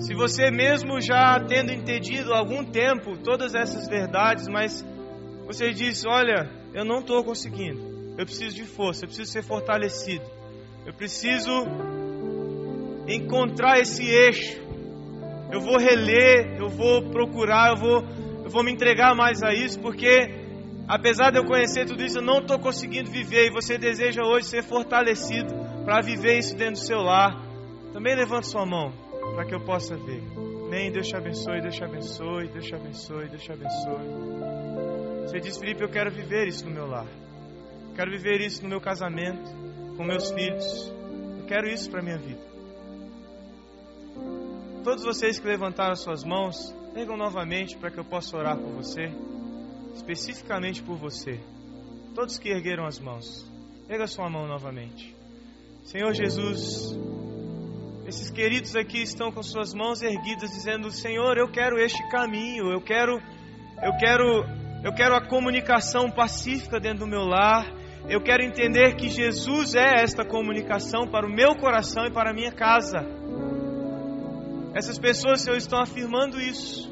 Se você mesmo já tendo entendido há algum tempo todas essas verdades, mas você diz: Olha, eu não estou conseguindo. Eu preciso de força, eu preciso ser fortalecido. Eu preciso encontrar esse eixo. Eu vou reler, eu vou procurar, eu vou, eu vou me entregar mais a isso, porque apesar de eu conhecer tudo isso, eu não estou conseguindo viver. E você deseja hoje ser fortalecido para viver isso dentro do seu lar. Também levante sua mão para que eu possa ver. Amém. Deus te abençoe, Deus te abençoe, Deus te abençoe, Deus te abençoe. Você diz, Felipe, eu quero viver isso no meu lar. Quero viver isso no meu casamento, com meus filhos. Eu quero isso para minha vida. Todos vocês que levantaram suas mãos, ergam novamente para que eu possa orar por você, especificamente por você. Todos que ergueram as mãos, erga sua mão novamente. Senhor Jesus, esses queridos aqui estão com suas mãos erguidas, dizendo: Senhor, eu quero este caminho, eu quero, eu quero, eu quero a comunicação pacífica dentro do meu lar. Eu quero entender que Jesus é esta comunicação para o meu coração e para a minha casa. Essas pessoas, Senhor, estão afirmando isso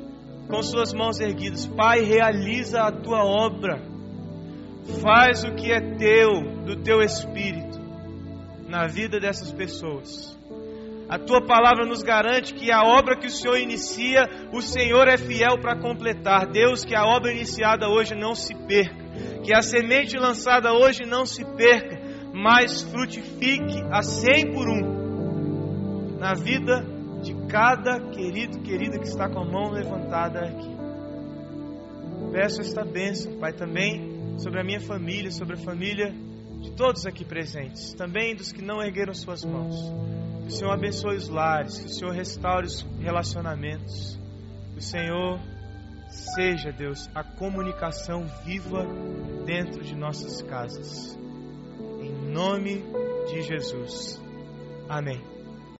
com suas mãos erguidas. Pai, realiza a tua obra. Faz o que é teu, do teu espírito, na vida dessas pessoas. A tua palavra nos garante que a obra que o Senhor inicia, o Senhor é fiel para completar. Deus, que a obra iniciada hoje não se perca que a semente lançada hoje não se perca, mas frutifique a cem por um na vida de cada querido, querida que está com a mão levantada aqui. Peço esta bênção, Pai, também sobre a minha família, sobre a família de todos aqui presentes, também dos que não ergueram suas mãos. Que o Senhor abençoe os lares, que o Senhor restaure os relacionamentos, que o Senhor seja, Deus, a comunicação viva dentro de nossas casas. Em nome de Jesus. Amém.